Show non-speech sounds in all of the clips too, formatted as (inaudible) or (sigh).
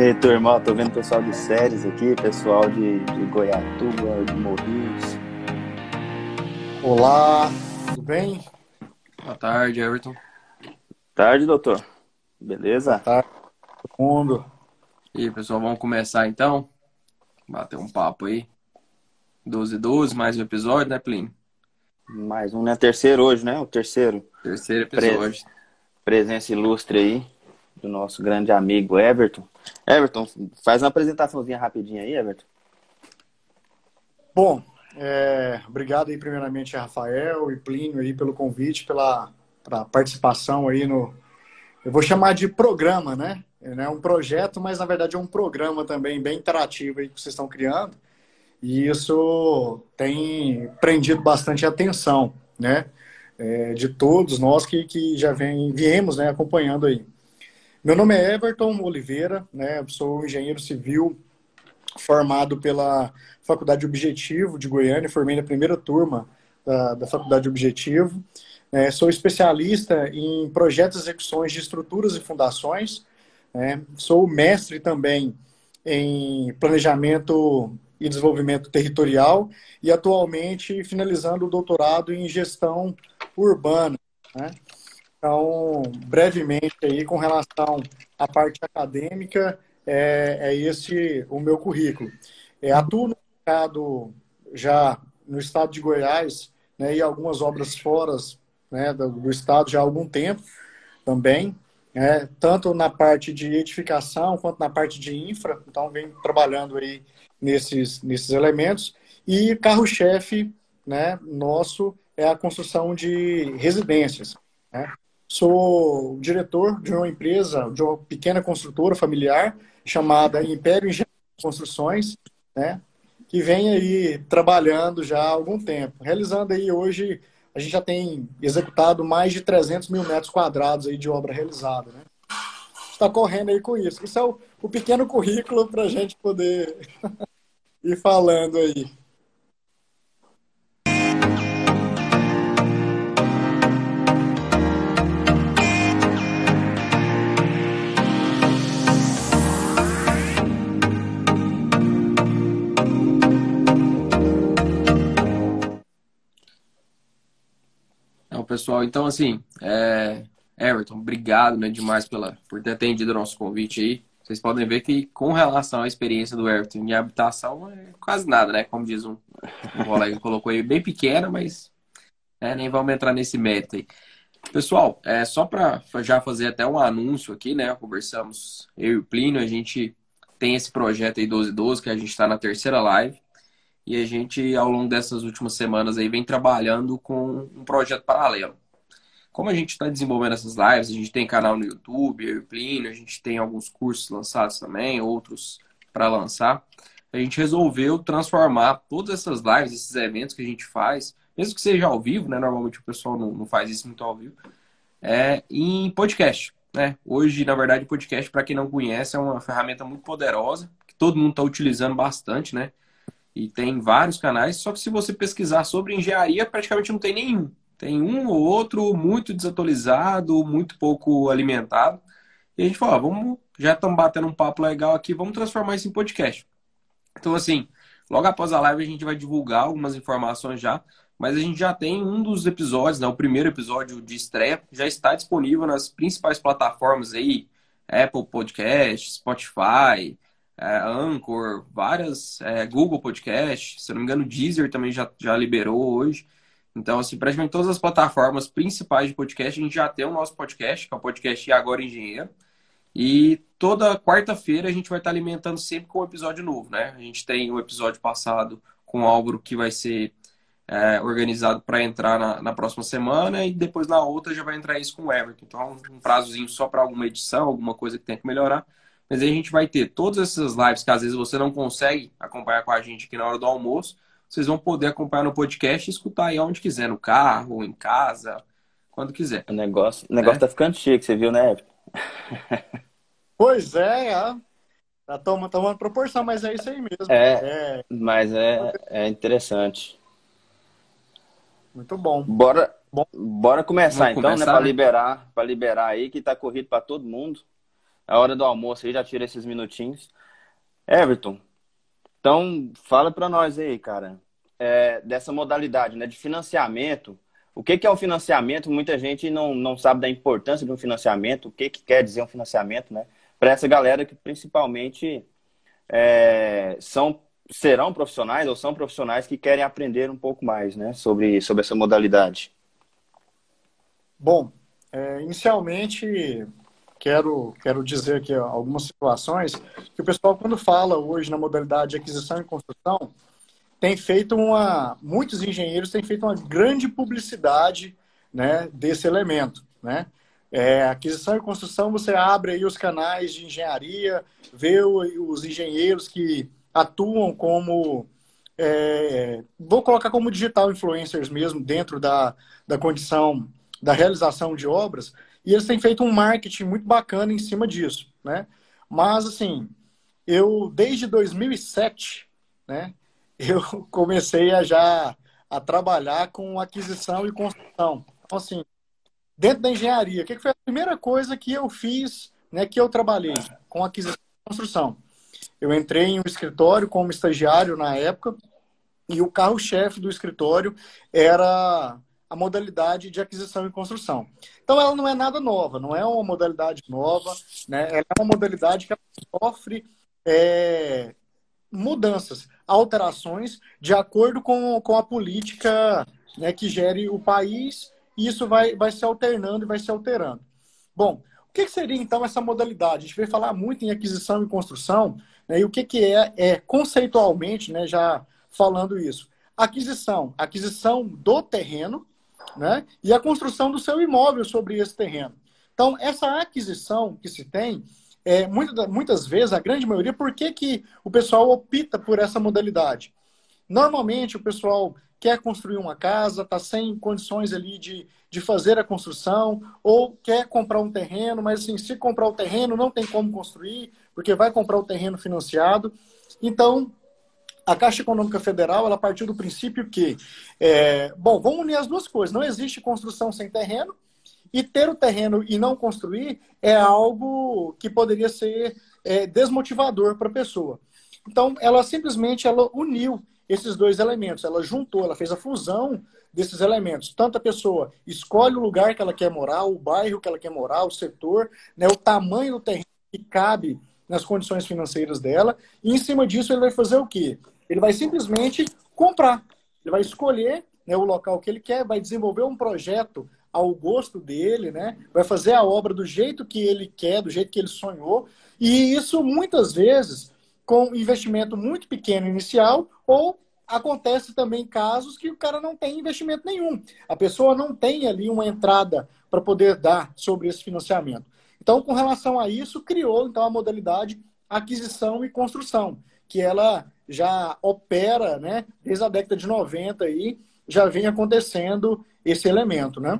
E aí, turma, tô vendo pessoal de séries aqui, pessoal de, de Goiatuba, de Morrinhos. Olá, tudo bem? Boa tarde, Everton. Tarde, doutor. Beleza? Boa tarde, todo mundo. E aí, pessoal, vamos começar então? Bater um papo aí. 12 12, mais um episódio, né, Plínio? Mais um, né? Terceiro hoje, né? O terceiro. Terceiro episódio. Presença ilustre aí do nosso grande amigo Everton. Everton, faz uma apresentaçãozinha rapidinha aí, Everton. Bom, é, obrigado aí primeiramente a Rafael e Plínio aí pelo convite, pela, pela participação aí no, eu vou chamar de programa, né? É um projeto, mas na verdade é um programa também bem interativo aí que vocês estão criando. E isso tem prendido bastante atenção, né? É, de todos nós que, que já vem, viemos né, acompanhando aí. Meu nome é Everton Oliveira, né? sou engenheiro civil formado pela Faculdade Objetivo de Goiânia, formei na primeira turma da, da Faculdade Objetivo. É, sou especialista em projetos e execuções de estruturas e fundações. Né? Sou mestre também em planejamento e desenvolvimento territorial e atualmente finalizando o doutorado em gestão urbana. Né? Então, brevemente aí com relação à parte acadêmica, é, é esse o meu currículo. É, atuo no mercado já no estado de Goiás né, e algumas obras fora né, do, do, estado já há algum tempo também, né, tanto na parte de edificação quanto na parte de infra. Então, venho trabalhando aí nesses, nesses elementos. E carro-chefe né, nosso é a construção de residências. Né? Sou diretor de uma empresa, de uma pequena construtora familiar chamada Império Engenharia Construções, né? que vem aí trabalhando já há algum tempo. Realizando aí hoje, a gente já tem executado mais de 300 mil metros quadrados aí de obra realizada. Né? Está correndo aí com isso. Isso é o, o pequeno currículo para a gente poder (laughs) ir falando aí. Pessoal. Então, assim, é... Everton, obrigado né, demais pela, por ter atendido o nosso convite aí. Vocês podem ver que, com relação à experiência do Everton em habitação, é quase nada, né? Como diz um, um colega colocou aí, bem pequena, mas é, nem vamos entrar nesse mérito aí. Pessoal, é, só para já fazer até um anúncio aqui, né? Conversamos, eu e o Plínio, a gente tem esse projeto aí 1212, que a gente está na terceira live. E a gente, ao longo dessas últimas semanas aí, vem trabalhando com um projeto paralelo. Como a gente está desenvolvendo essas lives, a gente tem canal no YouTube, eu e Plínio, a gente tem alguns cursos lançados também, outros para lançar. A gente resolveu transformar todas essas lives, esses eventos que a gente faz, mesmo que seja ao vivo, né? Normalmente o pessoal não, não faz isso muito ao vivo, é, em podcast. Né? Hoje, na verdade, podcast, para quem não conhece, é uma ferramenta muito poderosa, que todo mundo está utilizando bastante, né? E tem vários canais, só que se você pesquisar sobre engenharia, praticamente não tem nenhum. Tem um ou outro muito desatualizado, muito pouco alimentado. E a gente falou, ah, vamos, já estamos batendo um papo legal aqui, vamos transformar isso em podcast. Então, assim, logo após a live a gente vai divulgar algumas informações já, mas a gente já tem um dos episódios, né, o primeiro episódio de estreia, já está disponível nas principais plataformas aí, Apple Podcast, Spotify, é, Anchor, várias, é, Google Podcast, se não me engano, Deezer também já, já liberou hoje. Então, assim, praticamente todas as plataformas principais de podcast, a gente já tem o nosso podcast, que é o podcast Agora Engenheiro. E toda quarta-feira a gente vai estar alimentando sempre com um episódio novo, né? A gente tem o um episódio passado com o Álvaro que vai ser é, organizado para entrar na, na, próxima semana e depois na outra já vai entrar isso com o Everton. Então, um prazozinho só para alguma edição, alguma coisa que tem que melhorar. Mas aí a gente vai ter todas essas lives que às vezes você não consegue acompanhar com a gente aqui na hora do almoço. Vocês vão poder acompanhar no podcast e escutar aí onde quiser, no carro, em casa, quando quiser. O negócio, o negócio é. tá ficando chique, você viu, né? (laughs) pois é, é. Tá tomando, tomando proporção, mas é isso aí mesmo. É, é. mas é, é interessante. Muito bom. Bora, bom. bora começar Vamos então, né, começar, né? Para liberar, para liberar aí que tá corrido para todo mundo. A hora do almoço aí, já tira esses minutinhos. Everton, então fala para nós aí, cara, é, dessa modalidade né, de financiamento. O que, que é um financiamento? Muita gente não, não sabe da importância de um financiamento, o que, que quer dizer um financiamento, né? Para essa galera que principalmente é, são serão profissionais ou são profissionais que querem aprender um pouco mais né, sobre, sobre essa modalidade? Bom, é, inicialmente quero, quero dizer aqui algumas situações que o pessoal, quando fala hoje na modalidade de aquisição e construção, tem feito uma. Muitos engenheiros têm feito uma grande publicidade né, desse elemento. Né? É, aquisição e construção, você abre aí os canais de engenharia, vê os engenheiros que atuam como. É, vou colocar como digital influencers mesmo, dentro da, da condição da realização de obras, e eles têm feito um marketing muito bacana em cima disso. Né? Mas, assim, eu, desde 2007, né, eu (laughs) comecei a já a trabalhar com aquisição e construção. Então, assim, dentro da engenharia, o que foi a primeira coisa que eu fiz, né, que eu trabalhei com aquisição e construção? Eu entrei em um escritório como estagiário na época e o carro-chefe do escritório era a modalidade de aquisição e construção. Então, ela não é nada nova, não é uma modalidade nova, né? ela é uma modalidade que sofre é, mudanças, alterações de acordo com, com a política né, que gere o país, e isso vai, vai se alternando e vai se alterando. Bom, o que, seria então essa modalidade? A gente veio falar muito em aquisição e construção, né? E o que, que é, é conceitualmente, né, já falando isso? Aquisição, aquisição do terreno, né? E a construção do seu imóvel sobre esse terreno. Então, essa aquisição que se tem, é, muitas, muitas vezes, a grande maioria, por que, que o pessoal opta por essa modalidade? Normalmente, o pessoal quer construir uma casa, está sem condições ali de, de fazer a construção, ou quer comprar um terreno, mas assim, se comprar o terreno não tem como construir, porque vai comprar o terreno financiado. Então, a Caixa Econômica Federal, ela partiu do princípio que, é, bom, vamos unir as duas coisas, não existe construção sem terreno, e ter o terreno e não construir é algo que poderia ser é, desmotivador para a pessoa. Então, ela simplesmente ela uniu esses dois elementos. Ela juntou, ela fez a fusão desses elementos. Tanto a pessoa escolhe o lugar que ela quer morar, o bairro que ela quer morar, o setor, né, o tamanho do terreno que cabe nas condições financeiras dela, e em cima disso ele vai fazer o quê? Ele vai simplesmente comprar. Ele vai escolher né, o local que ele quer, vai desenvolver um projeto ao gosto dele, né? Vai fazer a obra do jeito que ele quer, do jeito que ele sonhou. E isso muitas vezes com investimento muito pequeno inicial, ou acontece também casos que o cara não tem investimento nenhum. A pessoa não tem ali uma entrada para poder dar sobre esse financiamento. Então, com relação a isso, criou então a modalidade aquisição e construção, que ela já opera, né, desde a década de 90 aí, já vem acontecendo esse elemento, né?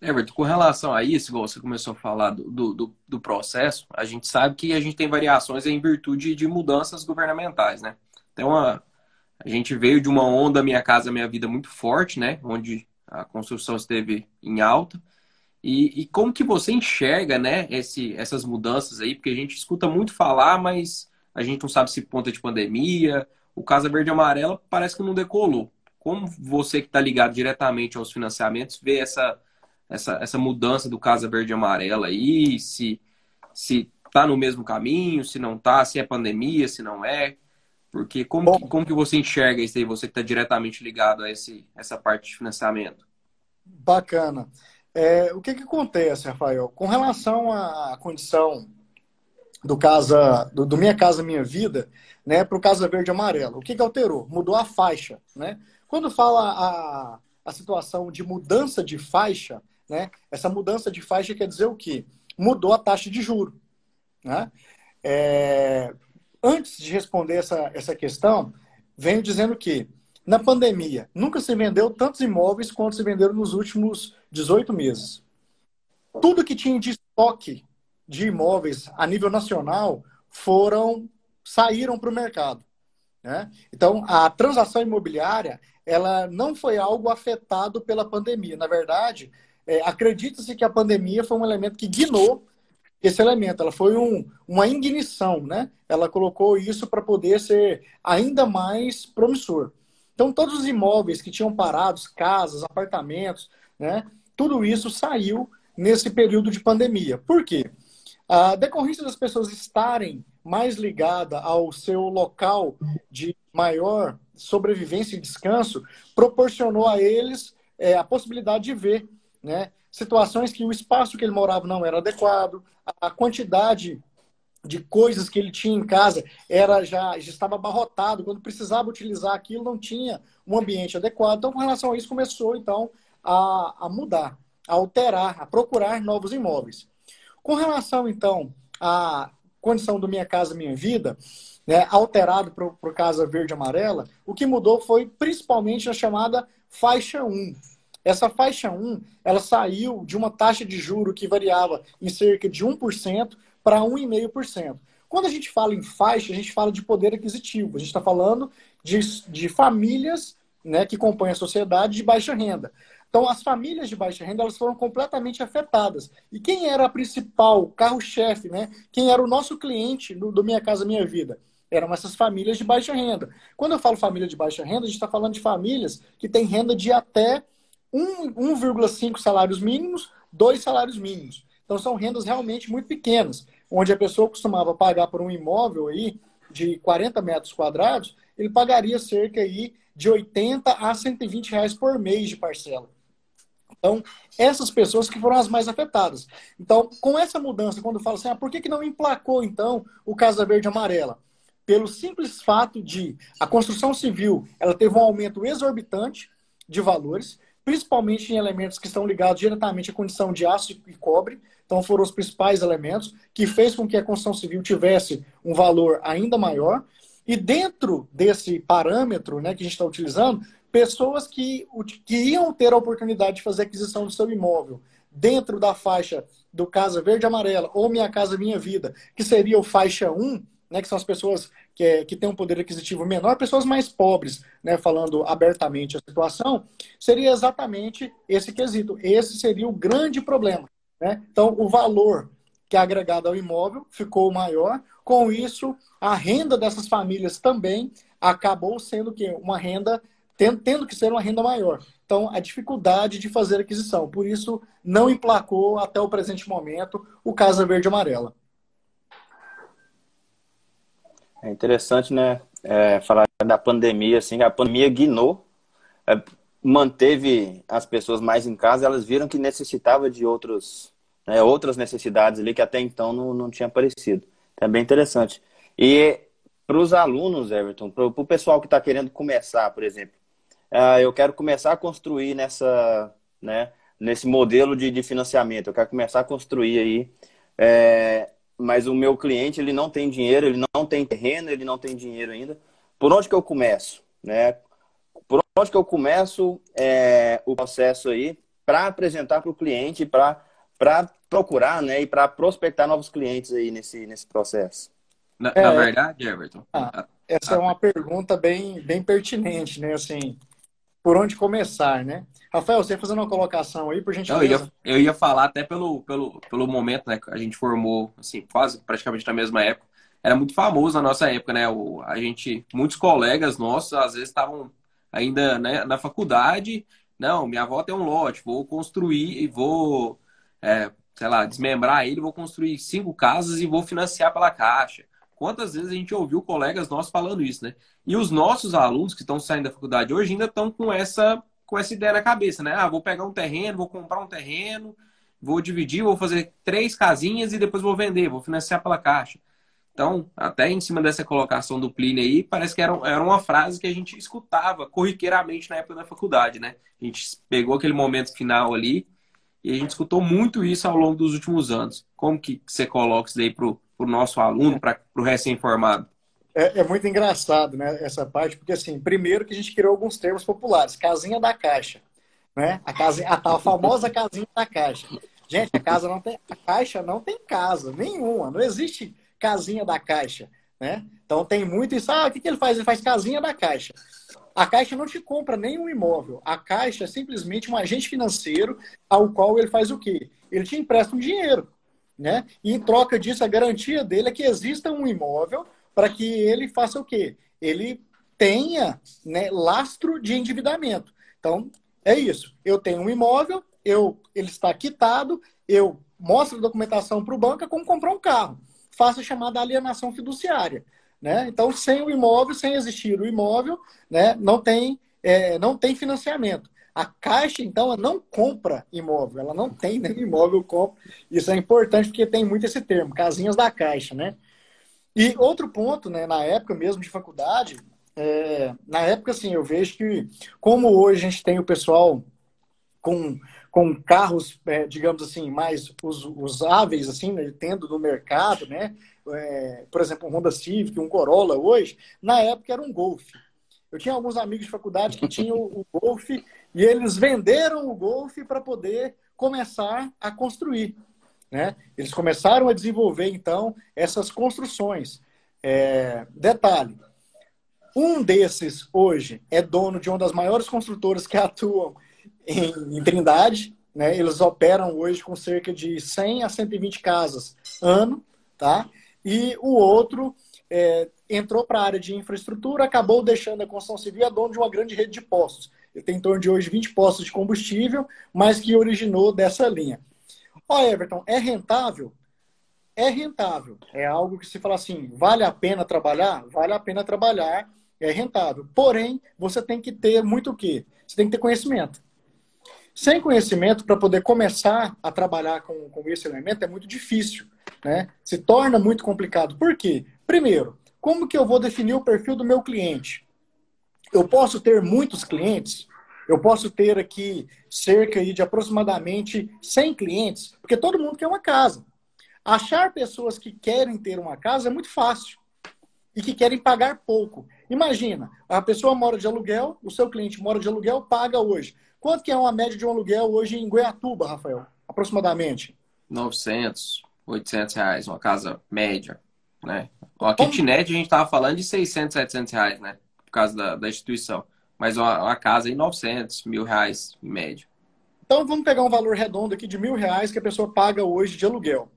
Everton, com relação a isso, igual você começou a falar do, do, do, processo, a gente sabe que a gente tem variações em virtude de mudanças governamentais, né? Então, a, a gente veio de uma onda Minha Casa Minha Vida muito forte, né? Onde a construção esteve em alta. E, e como que você enxerga, né, esse, essas mudanças aí? Porque a gente escuta muito falar, mas a gente não sabe se ponta de pandemia. O Casa Verde e Amarela parece que não decolou. Como você que está ligado diretamente aos financiamentos vê essa essa, essa mudança do Casa Verde e Amarela aí, se se tá no mesmo caminho, se não tá, se é pandemia, se não é. Porque como, Bom, que, como que você enxerga isso aí, você que está diretamente ligado a esse, essa parte de financiamento? Bacana. É, o que, que acontece, Rafael? Com relação à condição do casa do, do Minha Casa Minha Vida, né, para o Casa Verde Amarelo, o que, que alterou? Mudou a faixa, né? Quando fala a, a situação de mudança de faixa, né? Essa mudança de faixa quer dizer o quê? Mudou a taxa de juro. Né? É... Antes de responder essa, essa questão, venho dizendo que na pandemia nunca se vendeu tantos imóveis quanto se venderam nos últimos 18 meses. Tudo que tinha de estoque de imóveis a nível nacional foram saíram para o mercado. Né? Então, a transação imobiliária ela não foi algo afetado pela pandemia. Na verdade, é, acredita-se que a pandemia foi um elemento que guinou esse elemento. Ela foi um, uma ignição, né? Ela colocou isso para poder ser ainda mais promissor. Então, todos os imóveis que tinham parados, casas, apartamentos, né? Tudo isso saiu nesse período de pandemia. Por quê? A decorrência das pessoas estarem mais ligadas ao seu local de maior sobrevivência e descanso proporcionou a eles é, a possibilidade de ver né, situações que o espaço que ele morava não era adequado, a quantidade de coisas que ele tinha em casa era já, já estava abarrotado, quando precisava utilizar aquilo não tinha um ambiente adequado. Então, com relação a isso, começou então a, a mudar, a alterar, a procurar novos imóveis. Com relação então à condição do Minha Casa Minha Vida, né, alterado para o Casa Verde Amarela, o que mudou foi principalmente a chamada faixa 1. Essa faixa 1, ela saiu de uma taxa de juro que variava em cerca de 1% para 1,5%. Quando a gente fala em faixa, a gente fala de poder aquisitivo. A gente está falando de, de famílias né, que compõem a sociedade de baixa renda. Então, as famílias de baixa renda elas foram completamente afetadas. E quem era a principal carro-chefe, né? Quem era o nosso cliente do, do Minha Casa Minha Vida? Eram essas famílias de baixa renda. Quando eu falo família de baixa renda, a gente está falando de famílias que têm renda de até 1,5 salários mínimos, dois salários mínimos. Então são rendas realmente muito pequenas, onde a pessoa costumava pagar por um imóvel aí de 40 metros quadrados, ele pagaria cerca aí de 80 a 120 reais por mês de parcela. Então, essas pessoas que foram as mais afetadas. Então, com essa mudança, quando fala assim, ah, por que, que não emplacou, então, o Casa Verde Amarela? Pelo simples fato de a construção civil ela teve um aumento exorbitante de valores, principalmente em elementos que estão ligados diretamente à condição de aço e cobre. Então, foram os principais elementos que fez com que a construção civil tivesse um valor ainda maior. E dentro desse parâmetro né, que a gente está utilizando, pessoas que, que iam ter a oportunidade de fazer aquisição do seu imóvel dentro da faixa do Casa Verde Amarela ou Minha Casa Minha Vida, que seria o faixa 1, né, que são as pessoas que, é, que têm um poder aquisitivo menor, pessoas mais pobres, né, falando abertamente a situação, seria exatamente esse quesito. Esse seria o grande problema. Né? Então, o valor que é agregado ao imóvel ficou maior. Com isso, a renda dessas famílias também acabou sendo que uma renda tendo que ser uma renda maior. Então, a dificuldade de fazer aquisição. Por isso, não emplacou até o presente momento o Casa Verde Amarela. É interessante, né? É, falar da pandemia, assim, a pandemia guinou, é, manteve as pessoas mais em casa, elas viram que necessitava de outros, né, outras necessidades ali que até então não, não tinha aparecido. É bem interessante. E para os alunos, Everton, para o pessoal que está querendo começar, por exemplo, uh, eu quero começar a construir nessa, né, nesse modelo de, de financiamento, eu quero começar a construir aí é, mas o meu cliente ele não tem dinheiro, ele não tem terreno, ele não tem dinheiro ainda. Por onde que eu começo, né? Por onde que eu começo é, o processo aí para apresentar para o cliente, para para procurar, né, e para prospectar novos clientes aí nesse nesse processo. Na, é, na verdade, Everton. Ah, essa é uma pergunta bem bem pertinente, né? Assim, por onde começar, né? Rafael, você fazendo uma colocação aí, por gentileza. Eu ia, eu ia falar até pelo, pelo, pelo momento, né? A gente formou, assim, quase praticamente na mesma época. Era muito famoso na nossa época, né? O, a gente, muitos colegas nossos, às vezes, estavam ainda né, na faculdade. Não, minha avó tem um lote, vou construir e vou, é, sei lá, desmembrar ele, vou construir cinco casas e vou financiar pela caixa. Quantas vezes a gente ouviu colegas nossos falando isso, né? E os nossos alunos que estão saindo da faculdade hoje ainda estão com essa com essa ideia na cabeça, né? Ah, vou pegar um terreno, vou comprar um terreno, vou dividir, vou fazer três casinhas e depois vou vender, vou financiar pela caixa. Então, até em cima dessa colocação do Plínio aí, parece que era, era uma frase que a gente escutava corriqueiramente na época da faculdade, né? A gente pegou aquele momento final ali e a gente escutou muito isso ao longo dos últimos anos. Como que você coloca isso daí para o nosso aluno, para o recém-formado? É, é, muito engraçado, né, essa parte, porque assim, primeiro que a gente criou alguns termos populares, casinha da caixa, né? A casinha, a tal famosa casinha da caixa. Gente, a casa não tem, a caixa não tem casa nenhuma, não existe casinha da caixa, né? Então tem muito isso, ah, o que, que ele faz? Ele faz casinha da caixa. A Caixa não te compra nenhum imóvel. A Caixa é simplesmente um agente financeiro ao qual ele faz o quê? Ele te empresta um dinheiro. Né? E em troca disso, a garantia dele é que exista um imóvel para que ele faça o quê? Ele tenha né, lastro de endividamento. Então, é isso. Eu tenho um imóvel, eu, ele está quitado, eu mostro a documentação para o banco, é como comprar um carro. Faço a chamada alienação fiduciária. Né? Então, sem o imóvel, sem existir o imóvel, né, não, tem, é, não tem financiamento. A Caixa, então, ela não compra imóvel, ela não tem (laughs) nenhum imóvel compra. Isso é importante porque tem muito esse termo, casinhas da Caixa, né? E outro ponto, né, na época mesmo de faculdade, é, na época, assim, eu vejo que, como hoje a gente tem o pessoal com, com carros, é, digamos assim, mais us, usáveis, assim, né, tendo no mercado, né? É, por exemplo, um Honda Civic, um Corolla hoje, na época era um Golf. Eu tinha alguns amigos de faculdade que tinham o Golf e eles venderam o Golf para poder começar a construir. Né? Eles começaram a desenvolver, então, essas construções. É... Detalhe: um desses, hoje, é dono de uma das maiores construtoras que (laughs) atuam em, em Trindade. Né? Eles operam hoje com cerca de 100 a 120 casas ano. Tá? E o outro é, entrou para a área de infraestrutura, acabou deixando a construção civil e é dono de uma grande rede de postos. Ele tem em torno de hoje 20 postos de combustível, mas que originou dessa linha. Ó, Everton, é rentável? É rentável. É algo que se fala assim, vale a pena trabalhar? Vale a pena trabalhar, é rentável. Porém, você tem que ter muito o quê? Você tem que ter conhecimento. Sem conhecimento, para poder começar a trabalhar com, com esse elemento, é muito difícil. Né? Se torna muito complicado. Por quê? Primeiro, como que eu vou definir o perfil do meu cliente? eu posso ter muitos clientes, eu posso ter aqui cerca de aproximadamente 100 clientes, porque todo mundo quer uma casa. Achar pessoas que querem ter uma casa é muito fácil e que querem pagar pouco. Imagina, a pessoa mora de aluguel, o seu cliente mora de aluguel, paga hoje. Quanto que é uma média de um aluguel hoje em Goiatuba, Rafael? Aproximadamente? 900, 800 reais, uma casa média, né? A kitnet a gente estava falando de 600, 700 reais, né? causa da, da instituição. Mas uma, uma casa em 900, mil reais em média. Então vamos pegar um valor redondo aqui de mil reais que a pessoa paga hoje de aluguel.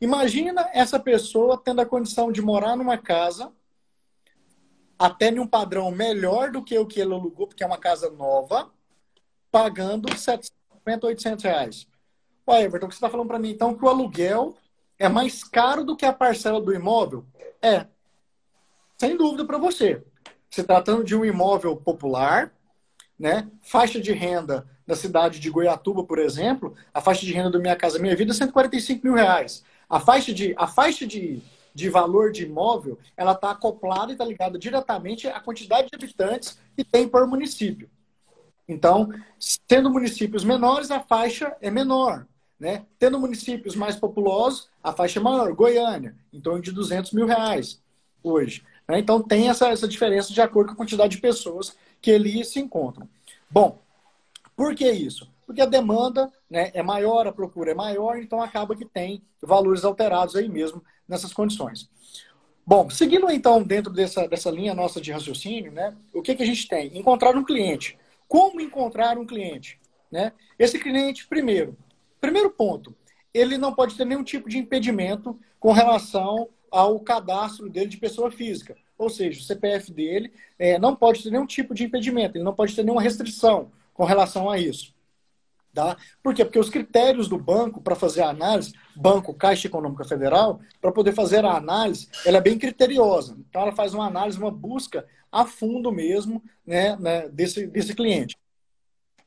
Imagina essa pessoa tendo a condição de morar numa casa até em um padrão melhor do que o que ele alugou, porque é uma casa nova, pagando 750, 800 reais. Ué, Everton, o que você está falando para mim? Então que o aluguel é mais caro do que a parcela do imóvel? É. Sem dúvida para você se tratando de um imóvel popular, né? Faixa de renda da cidade de Goiatuba, por exemplo, a faixa de renda do Minha Casa Minha Vida é 145 mil reais. A faixa de, a faixa de, de valor de imóvel, ela está acoplada e está ligada diretamente à quantidade de habitantes que tem por município. Então, sendo municípios menores, a faixa é menor. Né? Tendo municípios mais populosos, a faixa é maior. Goiânia, em torno de 200 mil reais hoje. Né? Então tem essa, essa diferença de acordo com a quantidade de pessoas que ali se encontram. Bom, por que isso? Porque a demanda né, é maior, a procura é maior, então acaba que tem valores alterados aí mesmo nessas condições. Bom, seguindo então dentro dessa, dessa linha nossa de raciocínio, né, o que, que a gente tem? Encontrar um cliente. Como encontrar um cliente? Né? Esse cliente, primeiro, primeiro ponto, ele não pode ter nenhum tipo de impedimento com relação ao cadastro dele de pessoa física. Ou seja, o CPF dele é, não pode ter nenhum tipo de impedimento, ele não pode ter nenhuma restrição com relação a isso. Tá? Por quê? Porque os critérios do banco para fazer a análise, Banco Caixa Econômica Federal, para poder fazer a análise, ela é bem criteriosa. Então, ela faz uma análise, uma busca a fundo mesmo né, né desse, desse cliente.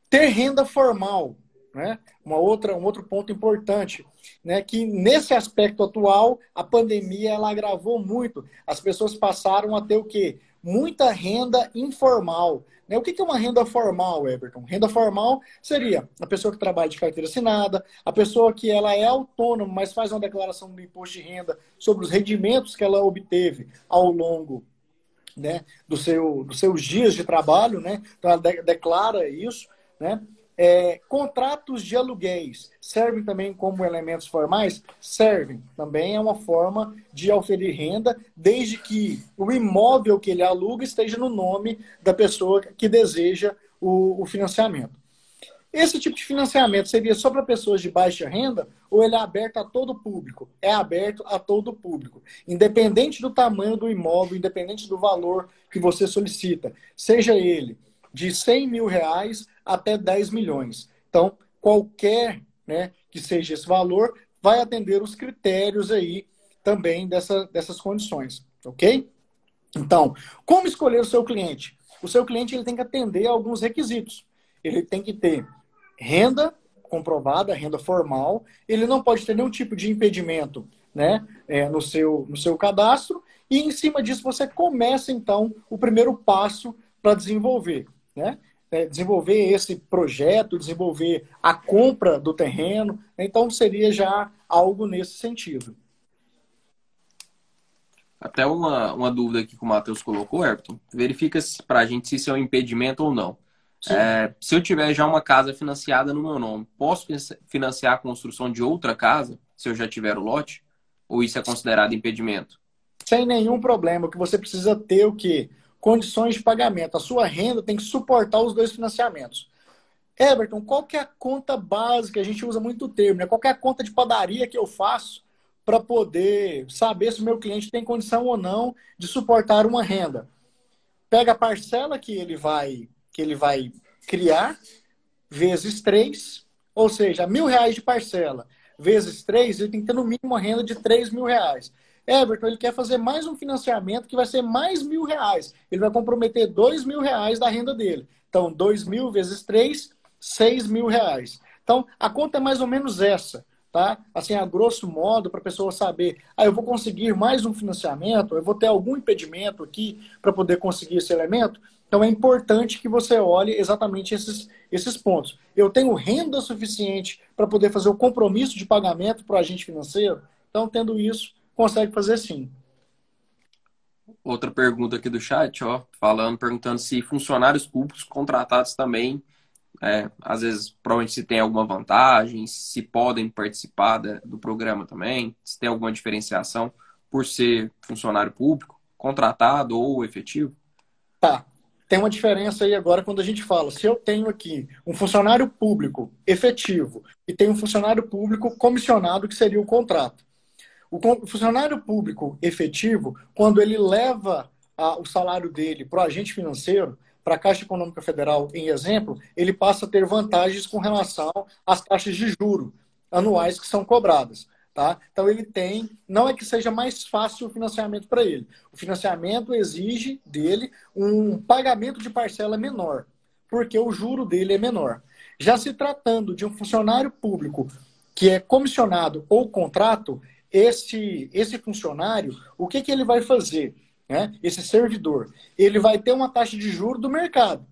Ter renda formal, né? Uma outra, um outro ponto importante, né? que nesse aspecto atual, a pandemia ela agravou muito. As pessoas passaram a ter o quê? Muita renda informal. Né? O que é uma renda formal, Everton? Renda formal seria a pessoa que trabalha de carteira assinada, a pessoa que ela é autônoma, mas faz uma declaração do imposto de renda sobre os rendimentos que ela obteve ao longo né, do seu, dos seus dias de trabalho, né? Então ela de, declara isso, né? É, contratos de aluguéis servem também como elementos formais? Servem. Também é uma forma de oferir renda, desde que o imóvel que ele aluga esteja no nome da pessoa que deseja o, o financiamento. Esse tipo de financiamento seria só para pessoas de baixa renda ou ele é aberto a todo público? É aberto a todo público. Independente do tamanho do imóvel, independente do valor que você solicita. Seja ele de 100 mil reais até 10 milhões. Então, qualquer né, que seja esse valor, vai atender os critérios aí também dessa, dessas condições, ok? Então, como escolher o seu cliente? O seu cliente ele tem que atender a alguns requisitos. Ele tem que ter renda comprovada, renda formal. Ele não pode ter nenhum tipo de impedimento né, é, no, seu, no seu cadastro. E em cima disso você começa, então, o primeiro passo para desenvolver. Né? É, desenvolver esse projeto, desenvolver a compra do terreno. Então, seria já algo nesse sentido. Até uma, uma dúvida aqui que o Matheus colocou, Everton. Verifica para a gente se isso é um impedimento ou não. É, se eu tiver já uma casa financiada no meu nome, posso financiar a construção de outra casa se eu já tiver o lote? Ou isso é considerado impedimento? Sem nenhum problema. O que você precisa ter o quê? Condições de pagamento. A sua renda tem que suportar os dois financiamentos. Everton, qual que é a conta básica? A gente usa muito o termo, né? Qual que é a conta de padaria que eu faço para poder saber se o meu cliente tem condição ou não de suportar uma renda? Pega a parcela que ele vai que ele vai criar, vezes três, ou seja, mil reais de parcela, vezes três, ele tem que ter no mínimo uma renda de três mil reais. Everton, ele quer fazer mais um financiamento que vai ser mais mil reais. Ele vai comprometer dois mil reais da renda dele. Então, dois mil vezes três, seis mil reais. Então, a conta é mais ou menos essa, tá? Assim, a grosso modo, para a pessoa saber, ah, eu vou conseguir mais um financiamento, eu vou ter algum impedimento aqui para poder conseguir esse elemento. Então é importante que você olhe exatamente esses, esses pontos. Eu tenho renda suficiente para poder fazer o compromisso de pagamento para o agente financeiro? Então, tendo isso, consegue fazer sim. Outra pergunta aqui do chat, ó, falando, perguntando se funcionários públicos contratados também, é, às vezes, provavelmente se tem alguma vantagem, se podem participar da, do programa também, se tem alguma diferenciação por ser funcionário público, contratado ou efetivo. Tá tem uma diferença aí agora quando a gente fala, se eu tenho aqui um funcionário público efetivo e tenho um funcionário público comissionado, que seria o contrato. O funcionário público efetivo, quando ele leva a, o salário dele para o agente financeiro, para a Caixa Econômica Federal, em exemplo, ele passa a ter vantagens com relação às taxas de juro anuais que são cobradas. Tá? Então ele tem, não é que seja mais fácil o financiamento para ele. O financiamento exige dele um pagamento de parcela menor, porque o juro dele é menor. Já se tratando de um funcionário público que é comissionado ou contrato, esse, esse funcionário, o que, que ele vai fazer? Né? Esse servidor, ele vai ter uma taxa de juro do mercado,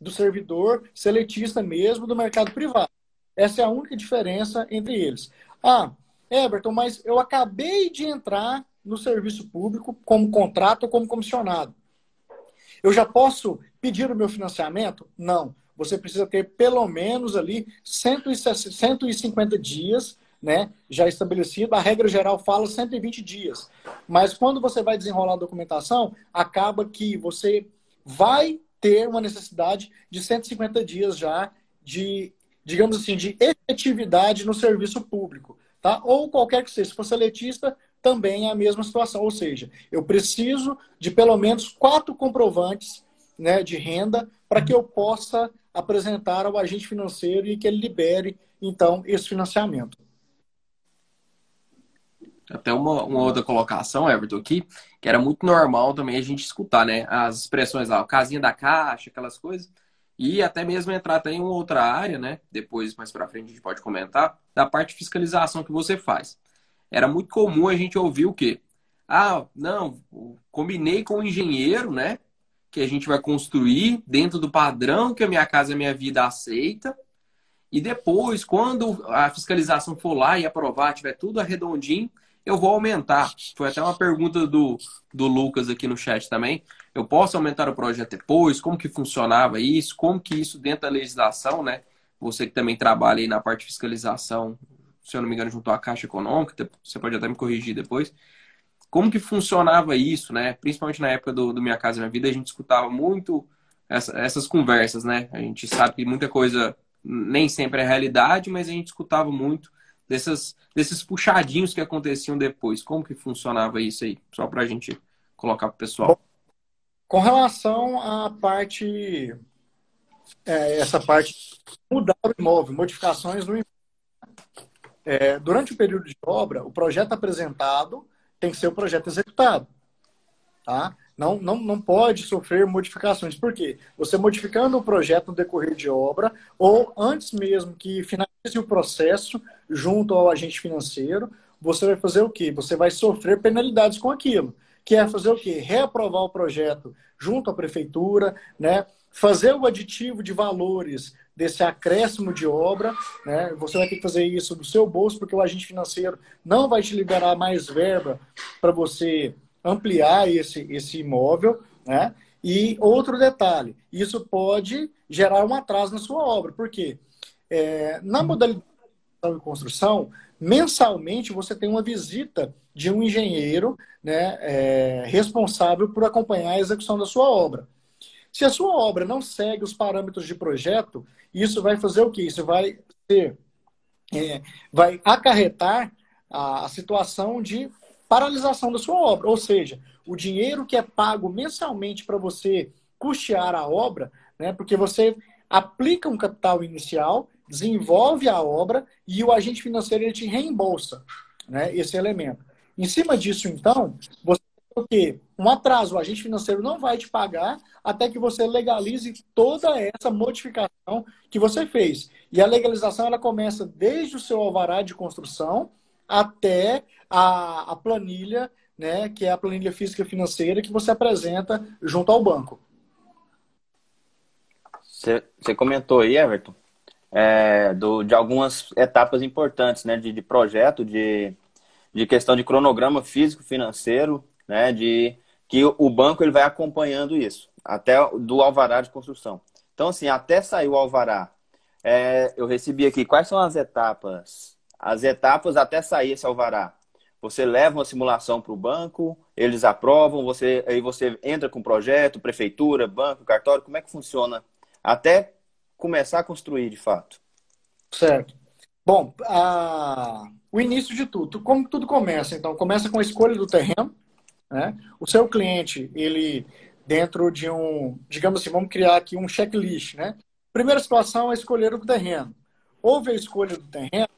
do servidor seletista mesmo, do mercado privado. Essa é a única diferença entre eles. Ah, Everton, mas eu acabei de entrar no serviço público como contrato ou como comissionado. Eu já posso pedir o meu financiamento? Não. Você precisa ter pelo menos ali 150 dias né, já estabelecido. A regra geral fala 120 dias. Mas quando você vai desenrolar a documentação, acaba que você vai ter uma necessidade de 150 dias já de, digamos assim, de efetividade no serviço público. Tá? Ou qualquer que seja, se for seletista, também é a mesma situação. Ou seja, eu preciso de pelo menos quatro comprovantes né, de renda para que eu possa apresentar ao agente financeiro e que ele libere, então, esse financiamento. Até uma, uma outra colocação, Everton, aqui, que era muito normal também a gente escutar, né? As expressões lá, casinha da caixa, aquelas coisas. E até mesmo entrar até em uma outra área, né? Depois, mais para frente, a gente pode comentar, da parte de fiscalização que você faz. Era muito comum a gente ouvir o quê? Ah, não, combinei com o engenheiro, né? Que a gente vai construir dentro do padrão que a minha casa e a minha vida aceita. E depois, quando a fiscalização for lá e aprovar, tiver tudo arredondinho, eu vou aumentar. Foi até uma pergunta do, do Lucas aqui no chat também. Eu posso aumentar o projeto depois? Como que funcionava isso? Como que isso dentro da legislação, né? você que também trabalha aí na parte de fiscalização, se eu não me engano, junto à Caixa Econômica, você pode até me corrigir depois. Como que funcionava isso, né? Principalmente na época do, do Minha Casa Minha Vida, a gente escutava muito essa, essas conversas, né? A gente sabe que muita coisa nem sempre é realidade, mas a gente escutava muito dessas, desses puxadinhos que aconteciam depois. Como que funcionava isso aí? Só para a gente colocar para o pessoal. Com relação à parte, é, essa parte mudar o imóvel, modificações no imóvel. É, durante o período de obra, o projeto apresentado tem que ser o projeto executado. Tá? Não, não, não pode sofrer modificações. Por quê? Você modificando o projeto no decorrer de obra, ou antes mesmo que finalize o processo junto ao agente financeiro, você vai fazer o quê? Você vai sofrer penalidades com aquilo. Que é fazer o quê? Reaprovar o projeto junto à prefeitura, né? fazer o aditivo de valores desse acréscimo de obra, né? Você vai ter que fazer isso do seu bolso, porque o agente financeiro não vai te liberar mais verba para você ampliar esse, esse imóvel, né? E outro detalhe, isso pode gerar um atraso na sua obra, porque é, na modalidade de construção, mensalmente você tem uma visita de um engenheiro né, é, responsável por acompanhar a execução da sua obra. Se a sua obra não segue os parâmetros de projeto, isso vai fazer o quê? Isso vai ser, é, vai acarretar a, a situação de paralisação da sua obra. Ou seja, o dinheiro que é pago mensalmente para você custear a obra, né, porque você aplica um capital inicial, desenvolve a obra e o agente financeiro ele te reembolsa né, esse elemento. Em cima disso, então, você tem o quê? Um atraso. O agente financeiro não vai te pagar até que você legalize toda essa modificação que você fez. E a legalização ela começa desde o seu alvará de construção até a, a planilha, né, que é a planilha física financeira que você apresenta junto ao banco. Você comentou aí, Everton, é, do, de algumas etapas importantes né, de, de projeto, de, de questão de cronograma físico financeiro, né, de que o banco ele vai acompanhando isso, até do alvará de construção. Então, assim, até sair o alvará, é, eu recebi aqui quais são as etapas as etapas até sair esse alvará. Você leva uma simulação para o banco, eles aprovam, você aí você entra com o projeto, prefeitura, banco, cartório, como é que funciona até começar a construir de fato? Certo. Bom, a... o início de tudo, como tudo começa? Então, começa com a escolha do terreno. Né? O seu cliente, ele dentro de um, digamos assim, vamos criar aqui um checklist, né? Primeira situação é escolher o terreno. Houve a escolha do terreno,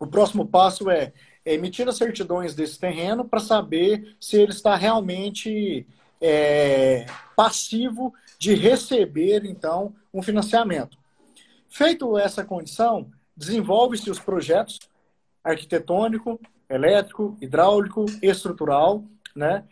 o próximo passo é emitir as certidões desse terreno para saber se ele está realmente é, passivo de receber, então, um financiamento. Feito essa condição, desenvolve-se os projetos arquitetônico, elétrico, hidráulico, estrutural, né?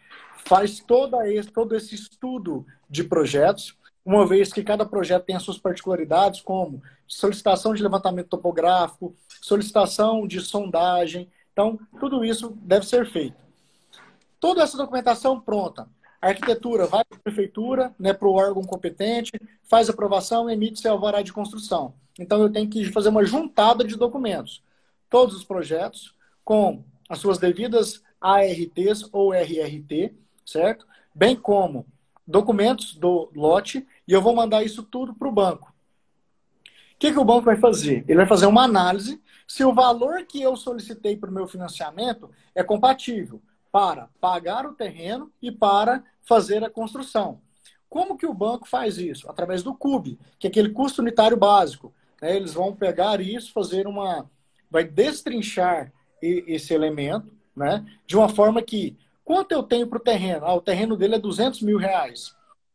faz toda esse, todo esse estudo de projetos, uma vez que cada projeto tem as suas particularidades, como solicitação de levantamento topográfico, solicitação de sondagem. Então, tudo isso deve ser feito. Toda essa documentação pronta. A arquitetura vai para a prefeitura, né, para o órgão competente, faz aprovação emite seu alvará de construção. Então, eu tenho que fazer uma juntada de documentos. Todos os projetos, com as suas devidas ARTs ou RRT, certo? Bem como documentos do lote, e eu vou mandar isso tudo para o banco que, que o banco vai fazer? Ele vai fazer uma análise se o valor que eu solicitei para o meu financiamento é compatível para pagar o terreno e para fazer a construção. Como que o banco faz isso? Através do CUB, que é aquele custo unitário básico. Né? Eles vão pegar isso, fazer uma. vai destrinchar esse elemento, né? de uma forma que. Quanto eu tenho para o terreno? Ah, o terreno dele é 200 mil reais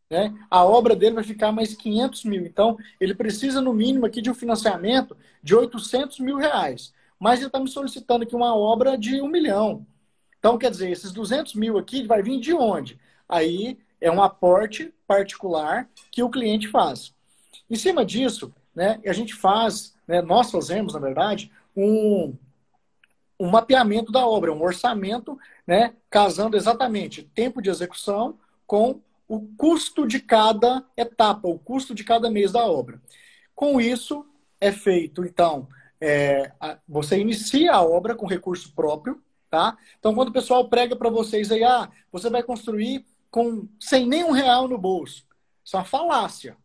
né? a obra dele vai ficar mais 500 mil. Então, ele precisa, no mínimo, aqui de um financiamento de 800 mil reais. Mas ele está me solicitando aqui uma obra de um milhão. Então, quer dizer, esses 200 mil aqui vai vir de onde? Aí é um aporte particular que o cliente faz. Em cima disso, né, a gente faz, né, nós fazemos, na verdade, um, um mapeamento da obra, um orçamento, né, casando exatamente tempo de execução com o custo de cada etapa, o custo de cada mês da obra. Com isso, é feito, então, é, você inicia a obra com recurso próprio, tá? Então, quando o pessoal prega para vocês aí, ah, você vai construir com sem nenhum real no bolso. Isso é uma falácia,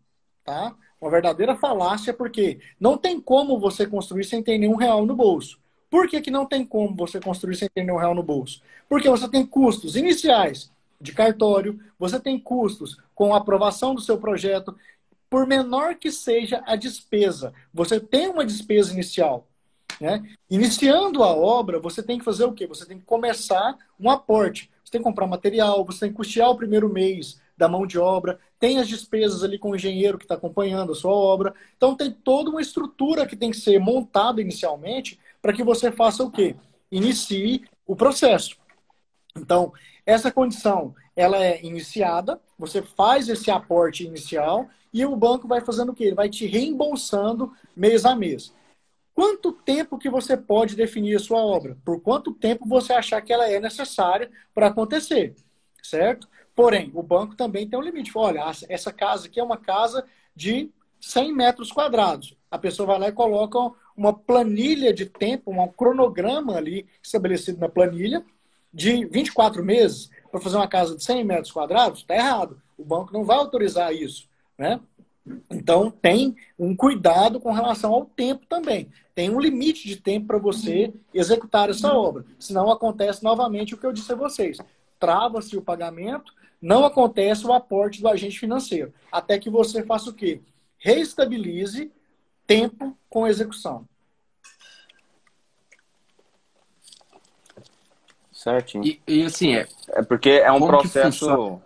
tá? Uma verdadeira falácia, porque não tem como você construir sem ter nenhum real no bolso. Por que, que não tem como você construir sem ter nenhum real no bolso? Porque você tem custos iniciais de cartório, você tem custos com a aprovação do seu projeto, por menor que seja a despesa, você tem uma despesa inicial. Né? Iniciando a obra, você tem que fazer o quê? Você tem que começar um aporte. Você tem que comprar material, você tem que custear o primeiro mês da mão de obra, tem as despesas ali com o engenheiro que está acompanhando a sua obra. Então tem toda uma estrutura que tem que ser montada inicialmente para que você faça o quê? Inicie o processo. Então, essa condição, ela é iniciada, você faz esse aporte inicial e o banco vai fazendo o quê? Ele vai te reembolsando mês a mês. Quanto tempo que você pode definir a sua obra? Por quanto tempo você achar que ela é necessária para acontecer, certo? Porém, o banco também tem um limite. Olha, essa casa aqui é uma casa de 100 metros quadrados. A pessoa vai lá e coloca uma planilha de tempo, um cronograma ali estabelecido na planilha, de 24 meses para fazer uma casa de 100 metros quadrados, está errado. O banco não vai autorizar isso. Né? Então, tem um cuidado com relação ao tempo também. Tem um limite de tempo para você executar essa obra. Senão acontece novamente o que eu disse a vocês. Trava-se o pagamento, não acontece o aporte do agente financeiro. Até que você faça o quê? Reestabilize tempo com execução. Certinho. E, e assim, é. É porque é um processo.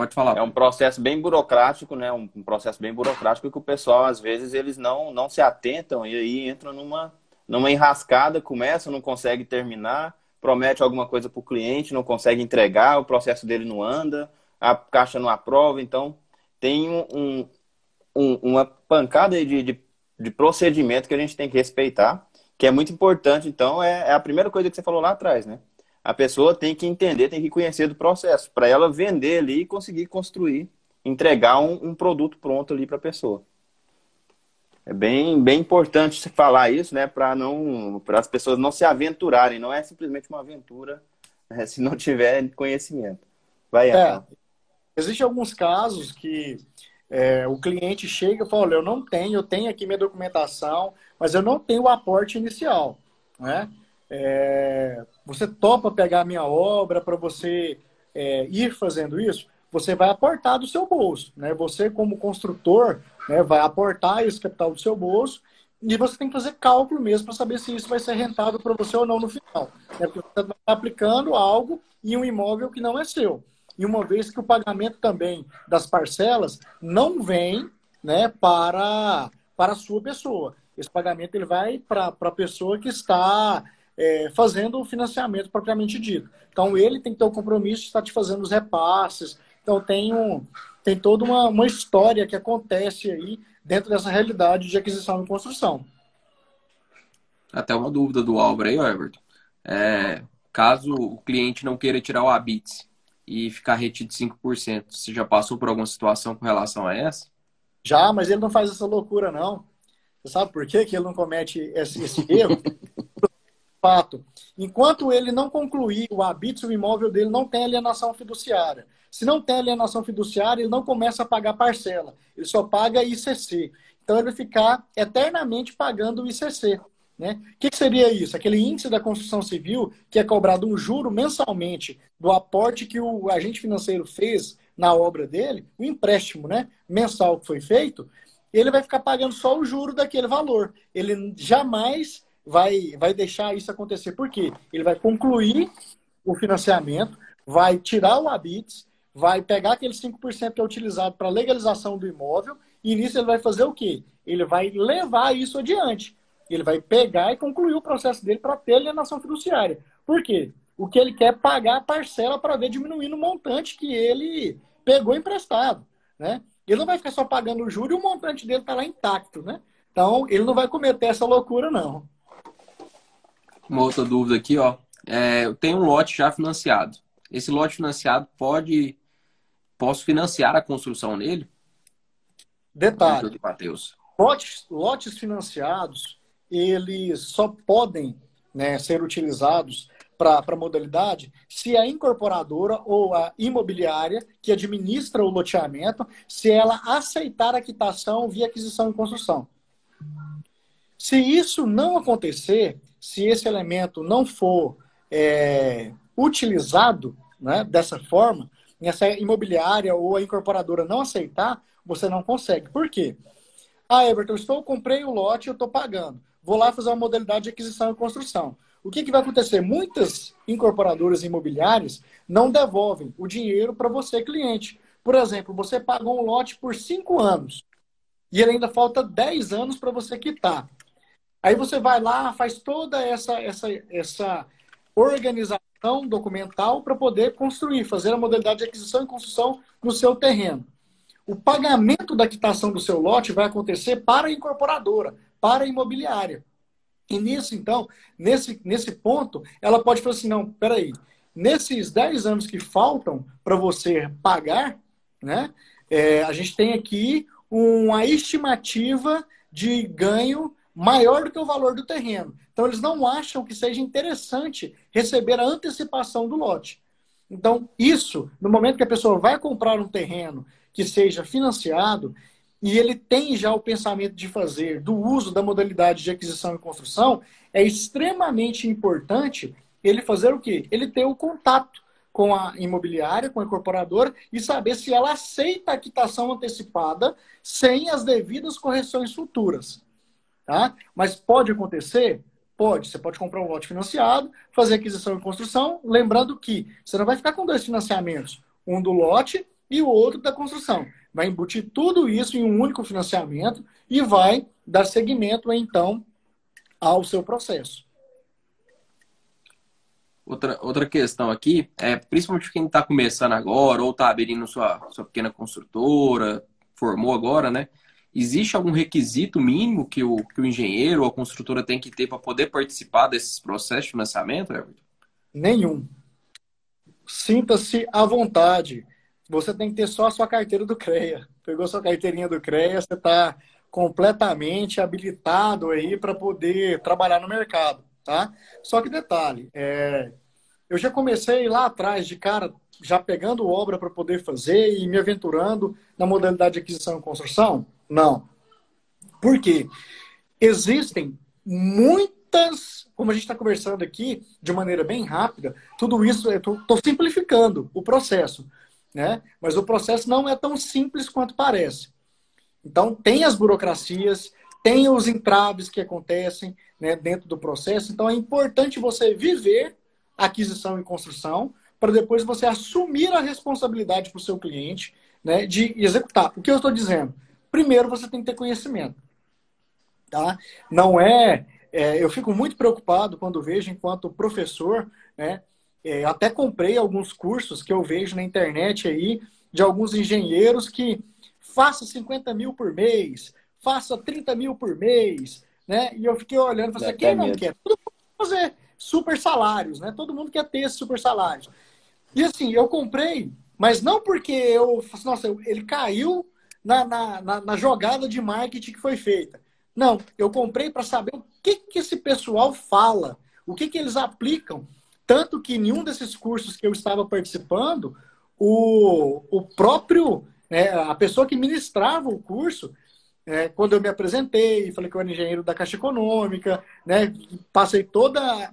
Pode falar. É um processo bem burocrático, né? Um, um, processo bem burocrático que o pessoal, às vezes, eles não, não se atentam e aí entram numa, numa enrascada, começa, não consegue terminar, promete alguma coisa para o cliente, não consegue entregar, o processo dele não anda, a caixa não aprova. Então, tem um, um, uma pancada de, de, de procedimento que a gente tem que respeitar que é muito importante, então, é, é, a primeira coisa que você falou lá atrás, né? A pessoa tem que entender, tem que conhecer do processo, para ela vender ali e conseguir construir, entregar um, um produto pronto ali para a pessoa. É bem, bem importante falar isso, né? Para não, para as pessoas não se aventurarem. Não é simplesmente uma aventura (laughs) né, se não tiver conhecimento. Vai, é, Existem alguns casos que é, o cliente chega e fala, olha, eu não tenho, eu tenho aqui minha documentação, mas eu não tenho o aporte inicial. Né? É, você topa pegar a minha obra para você é, ir fazendo isso? Você vai aportar do seu bolso. Né? Você, como construtor, né, vai aportar esse capital do seu bolso e você tem que fazer cálculo mesmo para saber se isso vai ser rentável para você ou não no final. Né? Porque você está aplicando algo em um imóvel que não é seu e uma vez que o pagamento também das parcelas não vem né, para, para a sua pessoa. Esse pagamento ele vai para a pessoa que está é, fazendo o financiamento propriamente dito. Então, ele tem que ter o compromisso de estar te fazendo os repasses. Então, tem, um, tem toda uma, uma história que acontece aí dentro dessa realidade de aquisição e construção. Até uma dúvida do Álvaro aí, Everton. É, caso o cliente não queira tirar o ABITS, e ficar retido 5%. Você já passou por alguma situação com relação a essa? Já, mas ele não faz essa loucura, não. Você sabe por quê que ele não comete esse, esse (laughs) erro? Fato. Enquanto ele não concluir o habito, o imóvel dele não tem alienação fiduciária. Se não tem alienação fiduciária, ele não começa a pagar parcela. Ele só paga ICC. Então ele vai ficar eternamente pagando o ICC. Né? O que, que, seria isso? Aquele índice da construção civil que é cobrado um juro mensalmente do aporte que o agente financeiro fez na obra dele, o empréstimo né, mensal que foi feito, ele vai ficar pagando só o juro daquele valor. Ele jamais vai, vai deixar isso acontecer. Por quê? Ele vai concluir o financiamento, vai tirar o habits, vai pegar aquele 5% que é utilizado para legalização do imóvel, e nisso ele vai fazer o quê? Ele vai levar isso adiante. Ele vai pegar e concluir o processo dele para ter alienação fiduciária. Por quê? O que ele quer é pagar a parcela para ver diminuindo o montante que ele pegou emprestado. Né? Ele não vai ficar só pagando o juro e o montante dele está lá intacto. Né? Então, ele não vai cometer essa loucura, não. Uma outra dúvida aqui, ó. É, eu tenho um lote já financiado. Esse lote financiado pode. Posso financiar a construção nele? Detalhe. Matheus lotes, lotes financiados, eles só podem né, ser utilizados para a modalidade se a incorporadora ou a imobiliária que administra o loteamento, se ela aceitar a quitação via aquisição e construção. Se isso não acontecer, se esse elemento não for é, utilizado né, dessa forma, essa imobiliária ou a incorporadora não aceitar, você não consegue. Por quê? Ah, Everton, estou, comprei o lote, eu estou pagando. Vou lá fazer uma modalidade de aquisição e construção. O que, que vai acontecer? Muitas incorporadoras imobiliárias não devolvem o dinheiro para você, cliente. Por exemplo, você pagou um lote por cinco anos e ainda falta 10 anos para você quitar. Aí você vai lá, faz toda essa, essa, essa organização documental para poder construir, fazer a modalidade de aquisição e construção no seu terreno. O pagamento da quitação do seu lote vai acontecer para a incorporadora, para a imobiliária. E nisso, então, nesse, nesse ponto, ela pode falar assim: não, peraí, nesses 10 anos que faltam para você pagar, né, é, a gente tem aqui uma estimativa de ganho maior do que o valor do terreno. Então, eles não acham que seja interessante receber a antecipação do lote. Então, isso, no momento que a pessoa vai comprar um terreno que seja financiado e ele tem já o pensamento de fazer do uso da modalidade de aquisição e construção, é extremamente importante ele fazer o quê? Ele ter o contato com a imobiliária, com a incorporadora e saber se ela aceita a quitação antecipada sem as devidas correções futuras. Tá? Mas pode acontecer? Pode. Você pode comprar um lote financiado, fazer aquisição e construção, lembrando que você não vai ficar com dois financiamentos, um do lote e o outro da construção. Vai embutir tudo isso em um único financiamento e vai dar seguimento, então, ao seu processo. Outra, outra questão aqui, é, principalmente quem está começando agora ou está abrindo sua, sua pequena construtora, formou agora, né? Existe algum requisito mínimo que o, que o engenheiro ou a construtora tem que ter para poder participar desses processos de financiamento, Everton? Nenhum. Sinta-se à vontade. Você tem que ter só a sua carteira do CREA. Pegou sua carteirinha do CREA, você está completamente habilitado aí para poder trabalhar no mercado, tá? Só que detalhe, é... eu já comecei lá atrás de cara, já pegando obra para poder fazer e me aventurando na modalidade de aquisição e construção. Não. Por quê? Existem muitas, como a gente está conversando aqui, de maneira bem rápida, tudo isso, eu estou simplificando o processo, né? Mas o processo não é tão simples quanto parece. Então, tem as burocracias, tem os entraves que acontecem né, dentro do processo. Então, é importante você viver aquisição e construção para depois você assumir a responsabilidade para o seu cliente né, de executar. O que eu estou dizendo? Primeiro você tem que ter conhecimento. Tá? Não é, é Eu fico muito preocupado quando vejo, enquanto professor, né? É, até comprei alguns cursos que eu vejo na internet aí de alguns engenheiros que faça 50 mil por mês, faça 30 mil por mês, né? E eu fiquei olhando e falei assim, quem não quer? Todo mundo quer fazer super salários, né? Todo mundo quer ter esses super salários. E assim, eu comprei, mas não porque eu, nossa, ele caiu na, na, na, na jogada de marketing que foi feita. Não, eu comprei para saber o que, que esse pessoal fala, o que, que eles aplicam. Tanto que em nenhum desses cursos que eu estava participando, o, o próprio, né, a pessoa que ministrava o curso, é, quando eu me apresentei, falei que eu era engenheiro da Caixa Econômica, né, passei toda.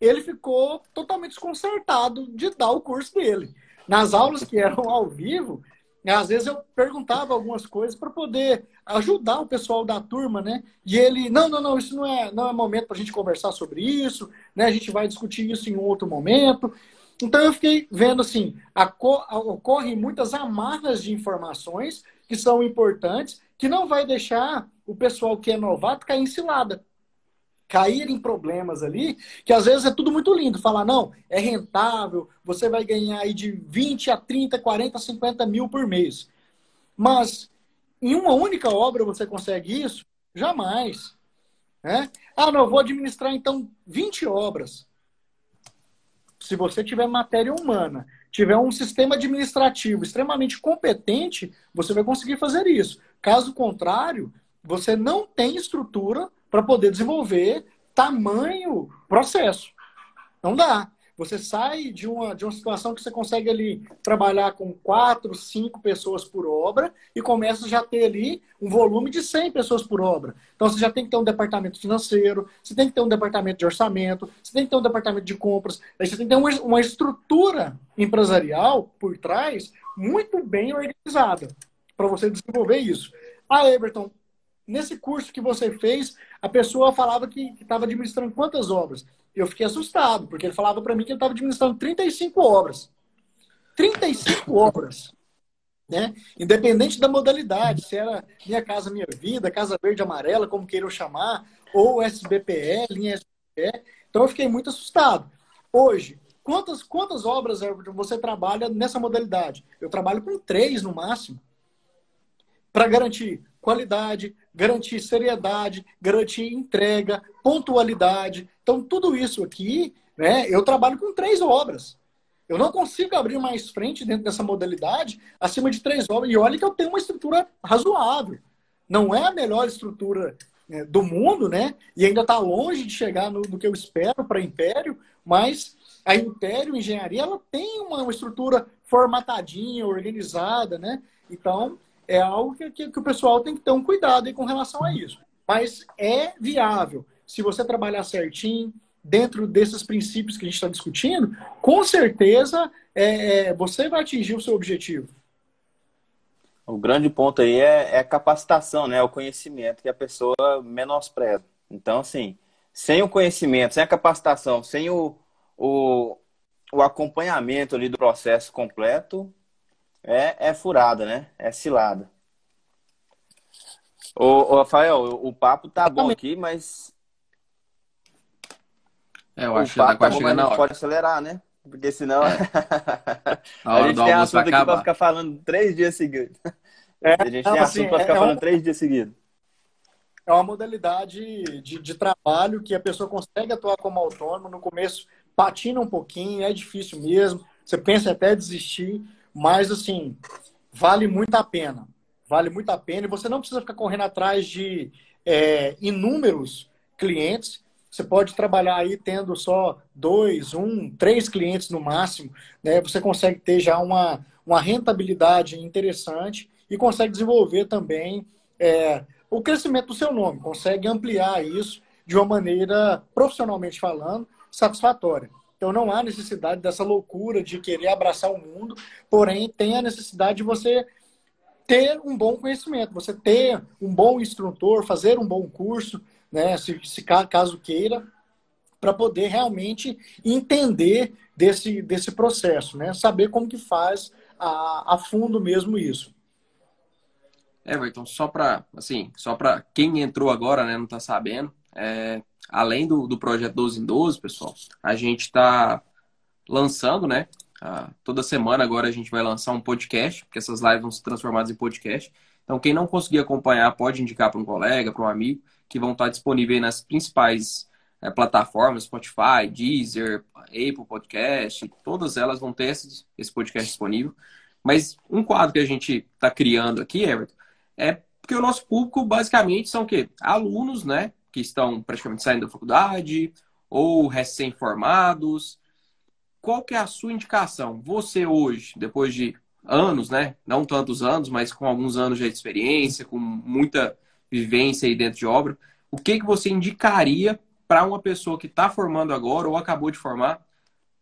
Ele ficou totalmente desconcertado de dar o curso dele. Nas aulas que eram ao vivo, às vezes eu perguntava algumas coisas para poder ajudar o pessoal da turma, né? E ele, não, não, não, isso não é, não é momento para a gente conversar sobre isso, né? A gente vai discutir isso em um outro momento. Então eu fiquei vendo assim, ocorrem muitas amarras de informações que são importantes, que não vai deixar o pessoal que é novato cair em cilada cair em problemas ali, que às vezes é tudo muito lindo. Falar, não, é rentável, você vai ganhar aí de 20 a 30, 40, 50 mil por mês. Mas em uma única obra você consegue isso? Jamais. Né? Ah, não, vou administrar então 20 obras. Se você tiver matéria humana, tiver um sistema administrativo extremamente competente, você vai conseguir fazer isso. Caso contrário, você não tem estrutura para poder desenvolver tamanho processo. Não dá. Você sai de uma, de uma situação que você consegue ali trabalhar com quatro, cinco pessoas por obra e começa já a ter ali um volume de 100 pessoas por obra. Então você já tem que ter um departamento financeiro, você tem que ter um departamento de orçamento, você tem que ter um departamento de compras, aí você tem que ter uma, uma estrutura empresarial por trás muito bem organizada para você desenvolver isso. Ah, Everton, nesse curso que você fez, a pessoa falava que estava administrando quantas obras? eu fiquei assustado, porque ele falava para mim que ele estava administrando 35 obras. 35 obras. Né? Independente da modalidade, se era Minha Casa Minha Vida, Casa Verde Amarela, como queiram chamar, ou SBPE, linha SBPE. Então eu fiquei muito assustado. Hoje, quantas, quantas obras você trabalha nessa modalidade? Eu trabalho com três no máximo. Para garantir qualidade, garantir seriedade, garantir entrega, pontualidade. Então, tudo isso aqui, né, eu trabalho com três obras. Eu não consigo abrir mais frente dentro dessa modalidade acima de três obras. E olha que eu tenho uma estrutura razoável. Não é a melhor estrutura né, do mundo, né? E ainda está longe de chegar no, no que eu espero para Império, mas a Império Engenharia ela tem uma, uma estrutura formatadinha, organizada, né? Então, é algo que, que, que, o pessoal tem que ter um cuidado aí com relação a isso. Mas é viável. Se você trabalhar certinho, dentro desses princípios que a gente está discutindo, com certeza é, é, você vai atingir o seu objetivo. O grande ponto aí é, é a capacitação, né? O conhecimento que a pessoa menospreza. Então, assim, sem o conhecimento, sem a capacitação, sem o, o, o acompanhamento ali do processo completo, é, é furada, né? É cilada. Ô, ô, Rafael, o papo tá bom aqui, mas. É, eu acho que tá quase tá chegando na hora. pode acelerar, né? Porque senão. É. (laughs) a, a gente tem assunto aqui acabar. pra ficar falando três dias seguidos. É, a gente tem assunto assim, pra ficar é, falando um... três dias seguidos. É uma modalidade de, de trabalho que a pessoa consegue atuar como autônomo. No começo patina um pouquinho, é difícil mesmo. Você pensa até desistir, mas, assim, vale muito a pena. Vale muito a pena. E você não precisa ficar correndo atrás de é, inúmeros clientes. Você pode trabalhar aí tendo só dois, um, três clientes no máximo. Né? Você consegue ter já uma, uma rentabilidade interessante e consegue desenvolver também é, o crescimento do seu nome. Consegue ampliar isso de uma maneira, profissionalmente falando, satisfatória. Então não há necessidade dessa loucura de querer abraçar o mundo, porém tem a necessidade de você ter um bom conhecimento, você ter um bom instrutor, fazer um bom curso, né, se, se caso queira, para poder realmente entender desse, desse processo, né, saber como que faz a, a fundo mesmo isso. Everton, só para assim, só para quem entrou agora, né, não está sabendo, é, além do, do projeto 12 em 12, pessoal, a gente está lançando, né? toda semana agora a gente vai lançar um podcast, porque essas lives vão ser transformadas em podcast. Então, quem não conseguir acompanhar, pode indicar para um colega, para um amigo, que vão estar disponíveis nas principais é, plataformas, Spotify, Deezer, Apple Podcast, todas elas vão ter esse, esse podcast disponível. Mas um quadro que a gente está criando aqui, Everton, é porque o nosso público basicamente são o quê? Alunos, né? Que estão praticamente saindo da faculdade ou recém-formados. Qual que é a sua indicação? Você hoje, depois de anos, né? Não tantos anos, mas com alguns anos de experiência, com muita vivência aí dentro de obra, o que, que você indicaria para uma pessoa que está formando agora ou acabou de formar?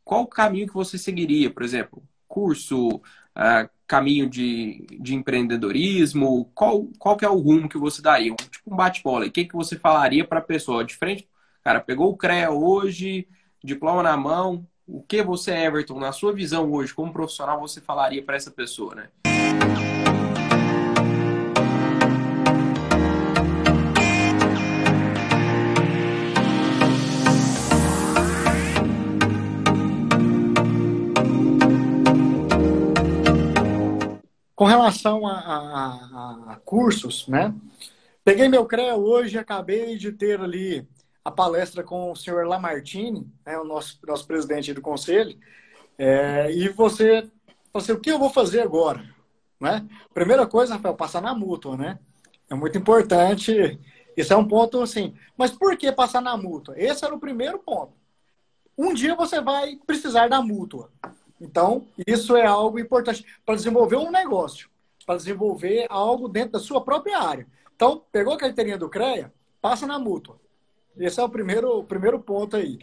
Qual o caminho que você seguiria? Por exemplo, curso, caminho de, de empreendedorismo? Qual, qual que é o rumo que você daria? Tipo um bate-bola. O que, que você falaria para a pessoa de frente? Cara, pegou o CREA hoje, diploma na mão. O que você, Everton, na sua visão hoje, como profissional, você falaria para essa pessoa, né? Com relação a, a, a, cursos, né? Peguei meu CREA hoje, acabei de ter ali a palestra com o senhor Lamartine, né, o nosso, nosso presidente do conselho, é, e você, você, o que eu vou fazer agora? Né? Primeira coisa, Rafael, passar na mútua, né? É muito importante. Isso é um ponto assim. Mas por que passar na mútua? Esse era o primeiro ponto. Um dia você vai precisar da mútua. Então, isso é algo importante para desenvolver um negócio, para desenvolver algo dentro da sua própria área. Então, pegou a carteirinha do CREA, passa na mútua. Esse é o primeiro, o primeiro ponto aí.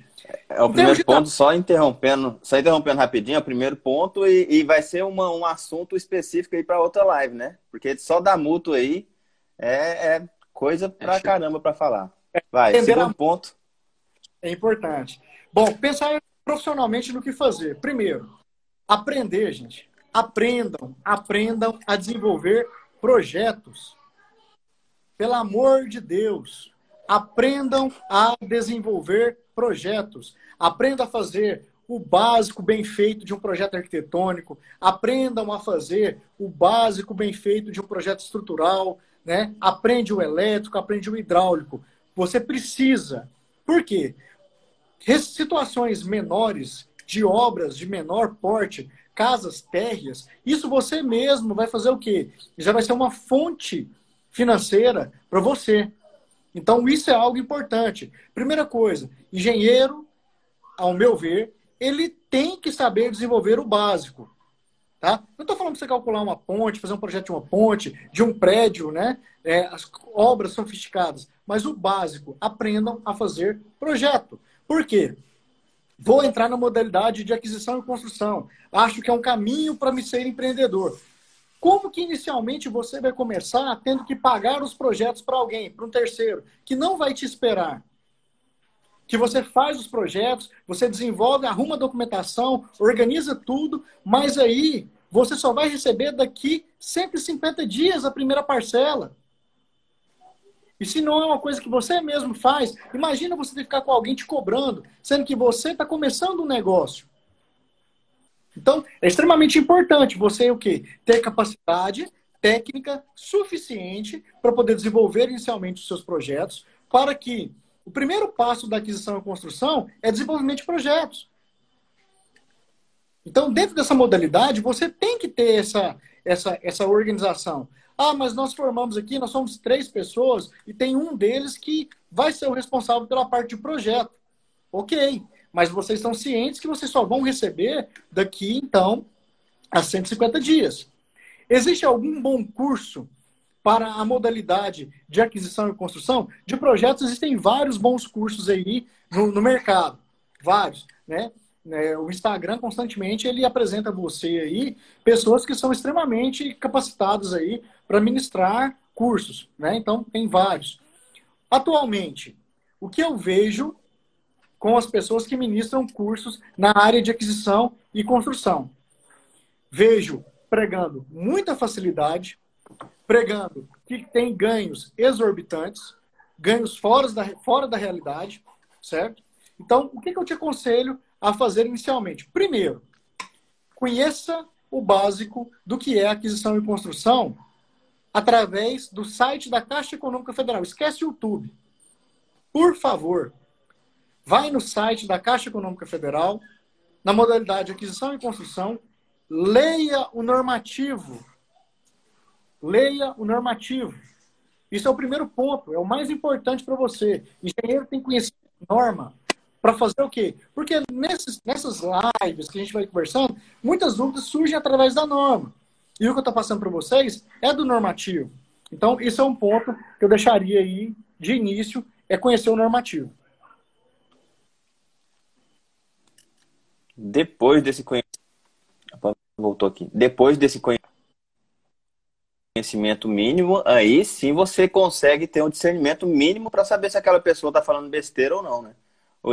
É o primeiro ponto, só interrompendo, só interrompendo rapidinho, é o primeiro ponto, e, e vai ser uma, um assunto específico aí para outra live, né? Porque só da mútua aí é, é coisa pra é caramba para falar. Vai, Entender segundo a... ponto. É importante. Bom, pensar profissionalmente no que fazer. Primeiro, aprender, gente. Aprendam, aprendam a desenvolver projetos. Pelo amor de Deus, aprendam a desenvolver projetos. Aprenda a fazer o básico bem feito de um projeto arquitetônico, aprendam a fazer o básico bem feito de um projeto estrutural, né? Aprende o elétrico, aprende o hidráulico. Você precisa. Por quê? Situações menores de obras de menor porte, casas térreas, isso você mesmo vai fazer o quê? Já vai ser uma fonte financeira para você. Então, isso é algo importante. Primeira coisa, engenheiro, ao meu ver, ele tem que saber desenvolver o básico. Tá? Não estou falando para você calcular uma ponte, fazer um projeto de uma ponte, de um prédio, né? É, as obras sofisticadas. Mas o básico, aprendam a fazer projeto. Por quê? Vou entrar na modalidade de aquisição e construção. Acho que é um caminho para me ser empreendedor. Como que inicialmente você vai começar tendo que pagar os projetos para alguém, para um terceiro, que não vai te esperar? Que você faz os projetos, você desenvolve, arruma a documentação, organiza tudo, mas aí você só vai receber daqui 150 dias a primeira parcela. E se não é uma coisa que você mesmo faz, imagina você ter que ficar com alguém te cobrando, sendo que você está começando um negócio. Então, é extremamente importante você o quê? Ter capacidade técnica suficiente para poder desenvolver inicialmente os seus projetos, para que o primeiro passo da aquisição e construção é desenvolvimento de projetos. Então, dentro dessa modalidade, você tem que ter essa, essa, essa organização. Ah, mas nós formamos aqui, nós somos três pessoas e tem um deles que vai ser o responsável pela parte de projeto. Ok mas vocês estão cientes que vocês só vão receber daqui, então, a 150 dias. Existe algum bom curso para a modalidade de aquisição e construção? De projetos, existem vários bons cursos aí no, no mercado. Vários, né? É, o Instagram constantemente ele apresenta você aí pessoas que são extremamente capacitadas aí para ministrar cursos, né? Então tem vários. Atualmente, o que eu vejo com as pessoas que ministram cursos na área de aquisição e construção. Vejo pregando muita facilidade, pregando que tem ganhos exorbitantes, ganhos fora da, fora da realidade, certo? Então, o que, que eu te aconselho a fazer inicialmente? Primeiro, conheça o básico do que é aquisição e construção através do site da Caixa Econômica Federal. Esquece o YouTube. Por favor, Vai no site da Caixa Econômica Federal, na modalidade aquisição e construção, leia o normativo. Leia o normativo. Isso é o primeiro ponto, é o mais importante para você. Engenheiro tem que conhecer norma. Para fazer o quê? Porque nesses, nessas lives que a gente vai conversando, muitas dúvidas surgem através da norma. E o que eu estou passando para vocês é do normativo. Então, isso é um ponto que eu deixaria aí de início, é conhecer o normativo. Depois desse conhecimento. Voltou aqui. Depois desse conhecimento mínimo, aí sim você consegue ter um discernimento mínimo para saber se aquela pessoa está falando besteira ou não, né?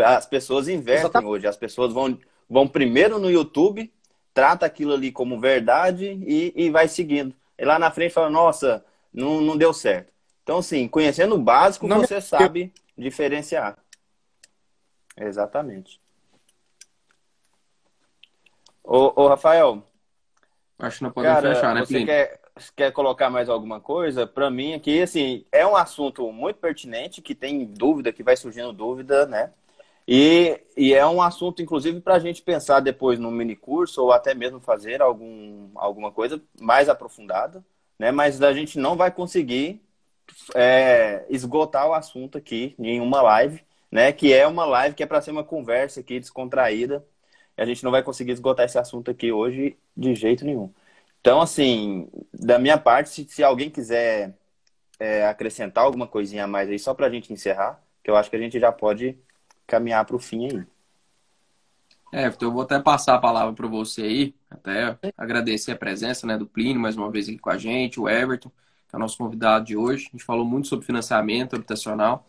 As pessoas invertem Exatamente. hoje. As pessoas vão, vão primeiro no YouTube, trata aquilo ali como verdade e, e vai seguindo. E lá na frente fala, nossa, não, não deu certo. Então, assim, conhecendo o básico, não você sabe diferenciar. Exatamente. Ô, ô Rafael. Acho que não podemos cara, fechar, né, você quer, quer colocar mais alguma coisa? Para mim, aqui, assim, é um assunto muito pertinente, que tem dúvida, que vai surgindo dúvida, né? E, e é um assunto, inclusive, para a gente pensar depois no mini curso ou até mesmo fazer algum, alguma coisa mais aprofundada, né? Mas a gente não vai conseguir é, esgotar o assunto aqui em uma live, né? Que é uma live que é para ser uma conversa aqui descontraída. A gente não vai conseguir esgotar esse assunto aqui hoje de jeito nenhum. Então, assim, da minha parte, se, se alguém quiser é, acrescentar alguma coisinha a mais aí, só para a gente encerrar, que eu acho que a gente já pode caminhar para o fim aí. É, então eu vou até passar a palavra para você aí, até agradecer a presença né, do Plínio mais uma vez aqui com a gente, o Everton, que é o nosso convidado de hoje. A gente falou muito sobre financiamento habitacional.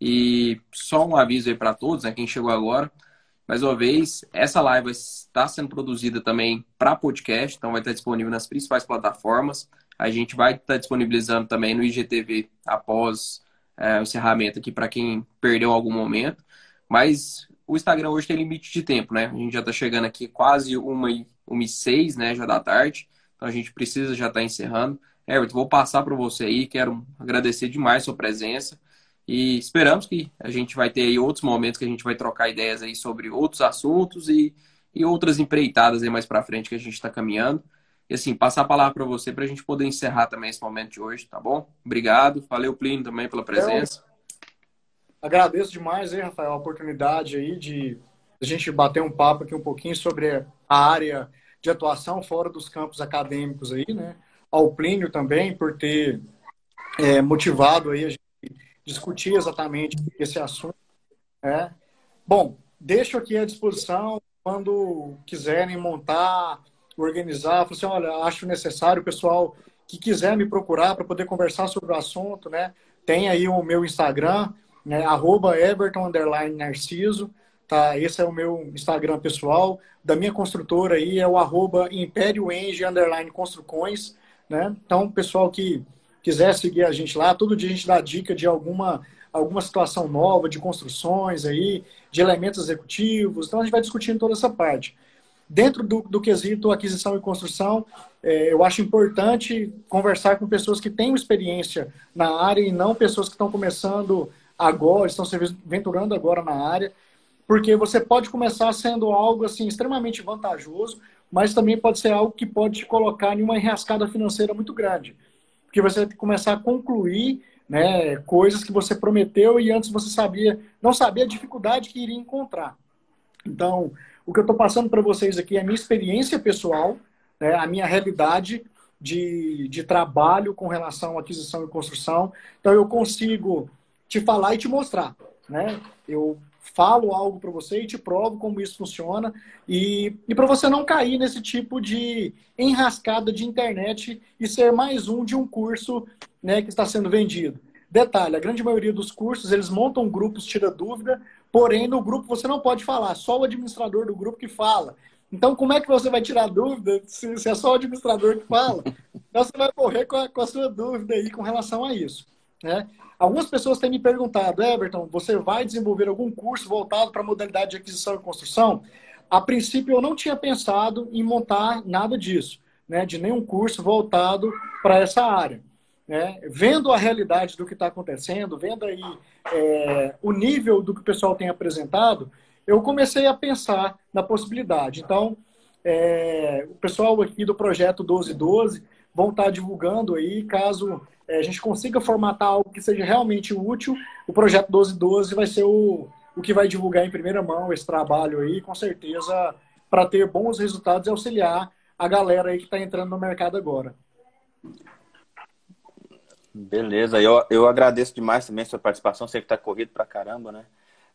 E só um aviso aí para todos, né, quem chegou agora. Mais uma vez, essa live está sendo produzida também para podcast, então vai estar disponível nas principais plataformas. A gente vai estar disponibilizando também no IGTV após é, o encerramento aqui para quem perdeu algum momento. Mas o Instagram hoje tem limite de tempo, né? A gente já está chegando aqui quase uma e, uma e seis, né? Já da tarde. Então a gente precisa já estar tá encerrando. Everton, vou passar para você aí. Quero agradecer demais a sua presença. E esperamos que a gente vai ter aí outros momentos que a gente vai trocar ideias aí sobre outros assuntos e, e outras empreitadas aí mais para frente que a gente está caminhando. E assim, passar a palavra para você para a gente poder encerrar também esse momento de hoje, tá bom? Obrigado. Valeu, Plínio, também pela presença. Agradeço demais, hein, Rafael, a oportunidade aí de a gente bater um papo aqui um pouquinho sobre a área de atuação fora dos campos acadêmicos aí, né? Ao Plínio também por ter é, motivado aí a gente discutir exatamente esse assunto. Né? Bom, deixo aqui à disposição quando quiserem montar, organizar, assim, olha, acho necessário o pessoal que quiser me procurar para poder conversar sobre o assunto, né? Tem aí o meu Instagram, né? Arroba Everton underline Narciso, tá? Esse é o meu Instagram pessoal. Da minha construtora aí é o arroba Império Eng underline Construcões, né? Então, pessoal que quiser seguir a gente lá, todo dia a gente dá dica de alguma alguma situação nova de construções aí, de elementos executivos. Então a gente vai discutindo toda essa parte. Dentro do, do quesito aquisição e construção, é, eu acho importante conversar com pessoas que têm experiência na área e não pessoas que estão começando agora, estão se aventurando agora na área, porque você pode começar sendo algo assim extremamente vantajoso, mas também pode ser algo que pode te colocar em uma enrascada financeira muito grande, porque você começar a concluir né, coisas que você prometeu e antes você sabia, não sabia a dificuldade que iria encontrar. Então, o que eu estou passando para vocês aqui é a minha experiência pessoal, né, a minha realidade de, de trabalho com relação à aquisição e construção. Então, eu consigo te falar e te mostrar. Né? Eu falo algo para você e te provo como isso funciona. E, e para você não cair nesse tipo de enrascada de internet e ser mais um de um curso né, que está sendo vendido. Detalhe, a grande maioria dos cursos, eles montam grupos, tira dúvida, porém no grupo você não pode falar, só o administrador do grupo que fala. Então, como é que você vai tirar dúvida se, se é só o administrador que fala? Então, você vai morrer com a, com a sua dúvida aí com relação a isso. Né? Algumas pessoas têm me perguntado, Everton, você vai desenvolver algum curso voltado para a modalidade de aquisição e construção? A princípio, eu não tinha pensado em montar nada disso, né? de nenhum curso voltado para essa área. Né? Vendo a realidade do que está acontecendo, vendo aí é, o nível do que o pessoal tem apresentado, eu comecei a pensar na possibilidade. Então, é, o pessoal aqui do projeto 1212 vão estar tá divulgando aí, caso a gente consiga formatar algo que seja realmente útil, o projeto 1212 vai ser o, o que vai divulgar em primeira mão esse trabalho aí, com certeza, para ter bons resultados e auxiliar a galera aí que está entrando no mercado agora. Beleza, eu, eu agradeço demais também a sua participação, sei que está corrido para caramba, né?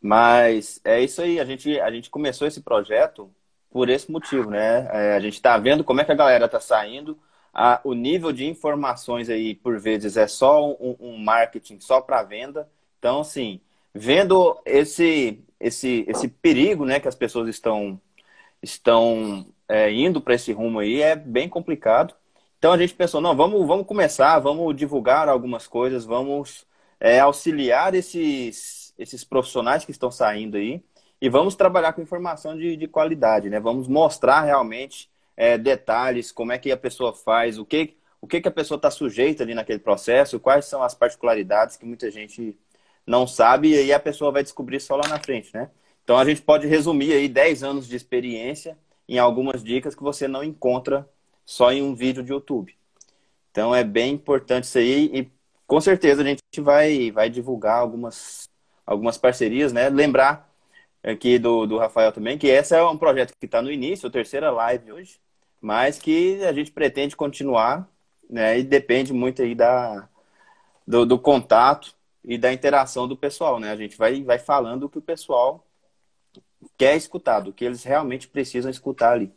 Mas é isso aí, a gente, a gente começou esse projeto por esse motivo, né? É, a gente está vendo como é que a galera está saindo, a, o nível de informações aí, por vezes, é só um, um marketing só para venda. Então, assim, vendo esse, esse, esse perigo né, que as pessoas estão, estão é, indo para esse rumo aí, é bem complicado. Então a gente pensou, não, vamos, vamos começar, vamos divulgar algumas coisas, vamos é, auxiliar esses, esses profissionais que estão saindo aí e vamos trabalhar com informação de, de qualidade, né? Vamos mostrar realmente é, detalhes, como é que a pessoa faz, o que, o que, que a pessoa está sujeita ali naquele processo, quais são as particularidades que muita gente não sabe e aí a pessoa vai descobrir só lá na frente, né? Então a gente pode resumir aí 10 anos de experiência em algumas dicas que você não encontra só em um vídeo de YouTube. Então é bem importante isso aí e com certeza a gente vai, vai divulgar algumas, algumas parcerias, né? Lembrar aqui do, do Rafael também que esse é um projeto que está no início, a terceira live hoje, mas que a gente pretende continuar, né? E depende muito aí da, do, do contato e da interação do pessoal, né? A gente vai, vai falando o que o pessoal quer escutar, do que eles realmente precisam escutar ali.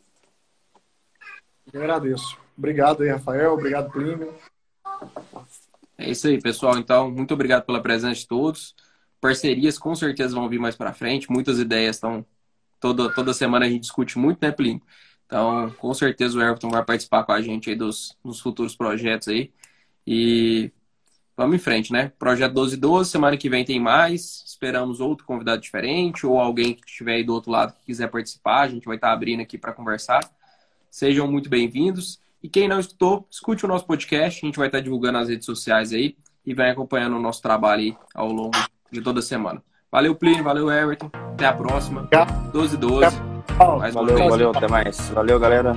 Eu agradeço. Obrigado aí, Rafael. Obrigado, Plínio. É isso aí, pessoal. Então, muito obrigado pela presença de todos. Parcerias com certeza vão vir mais para frente. Muitas ideias estão. Toda, toda semana a gente discute muito, né, Plínio? Então, com certeza o Everton vai participar com a gente aí dos, dos futuros projetos aí. E vamos em frente, né? Projeto 1212, semana que vem tem mais. Esperamos outro convidado diferente ou alguém que estiver aí do outro lado que quiser participar. A gente vai estar abrindo aqui para conversar. Sejam muito bem-vindos. E quem não escutou, escute o nosso podcast. A gente vai estar divulgando nas redes sociais aí e vai acompanhando o nosso trabalho aí ao longo de toda a semana. Valeu, Plínio. Valeu, Everton. Até a próxima. 12 12. Valeu, valeu. Até mais. Valeu, galera.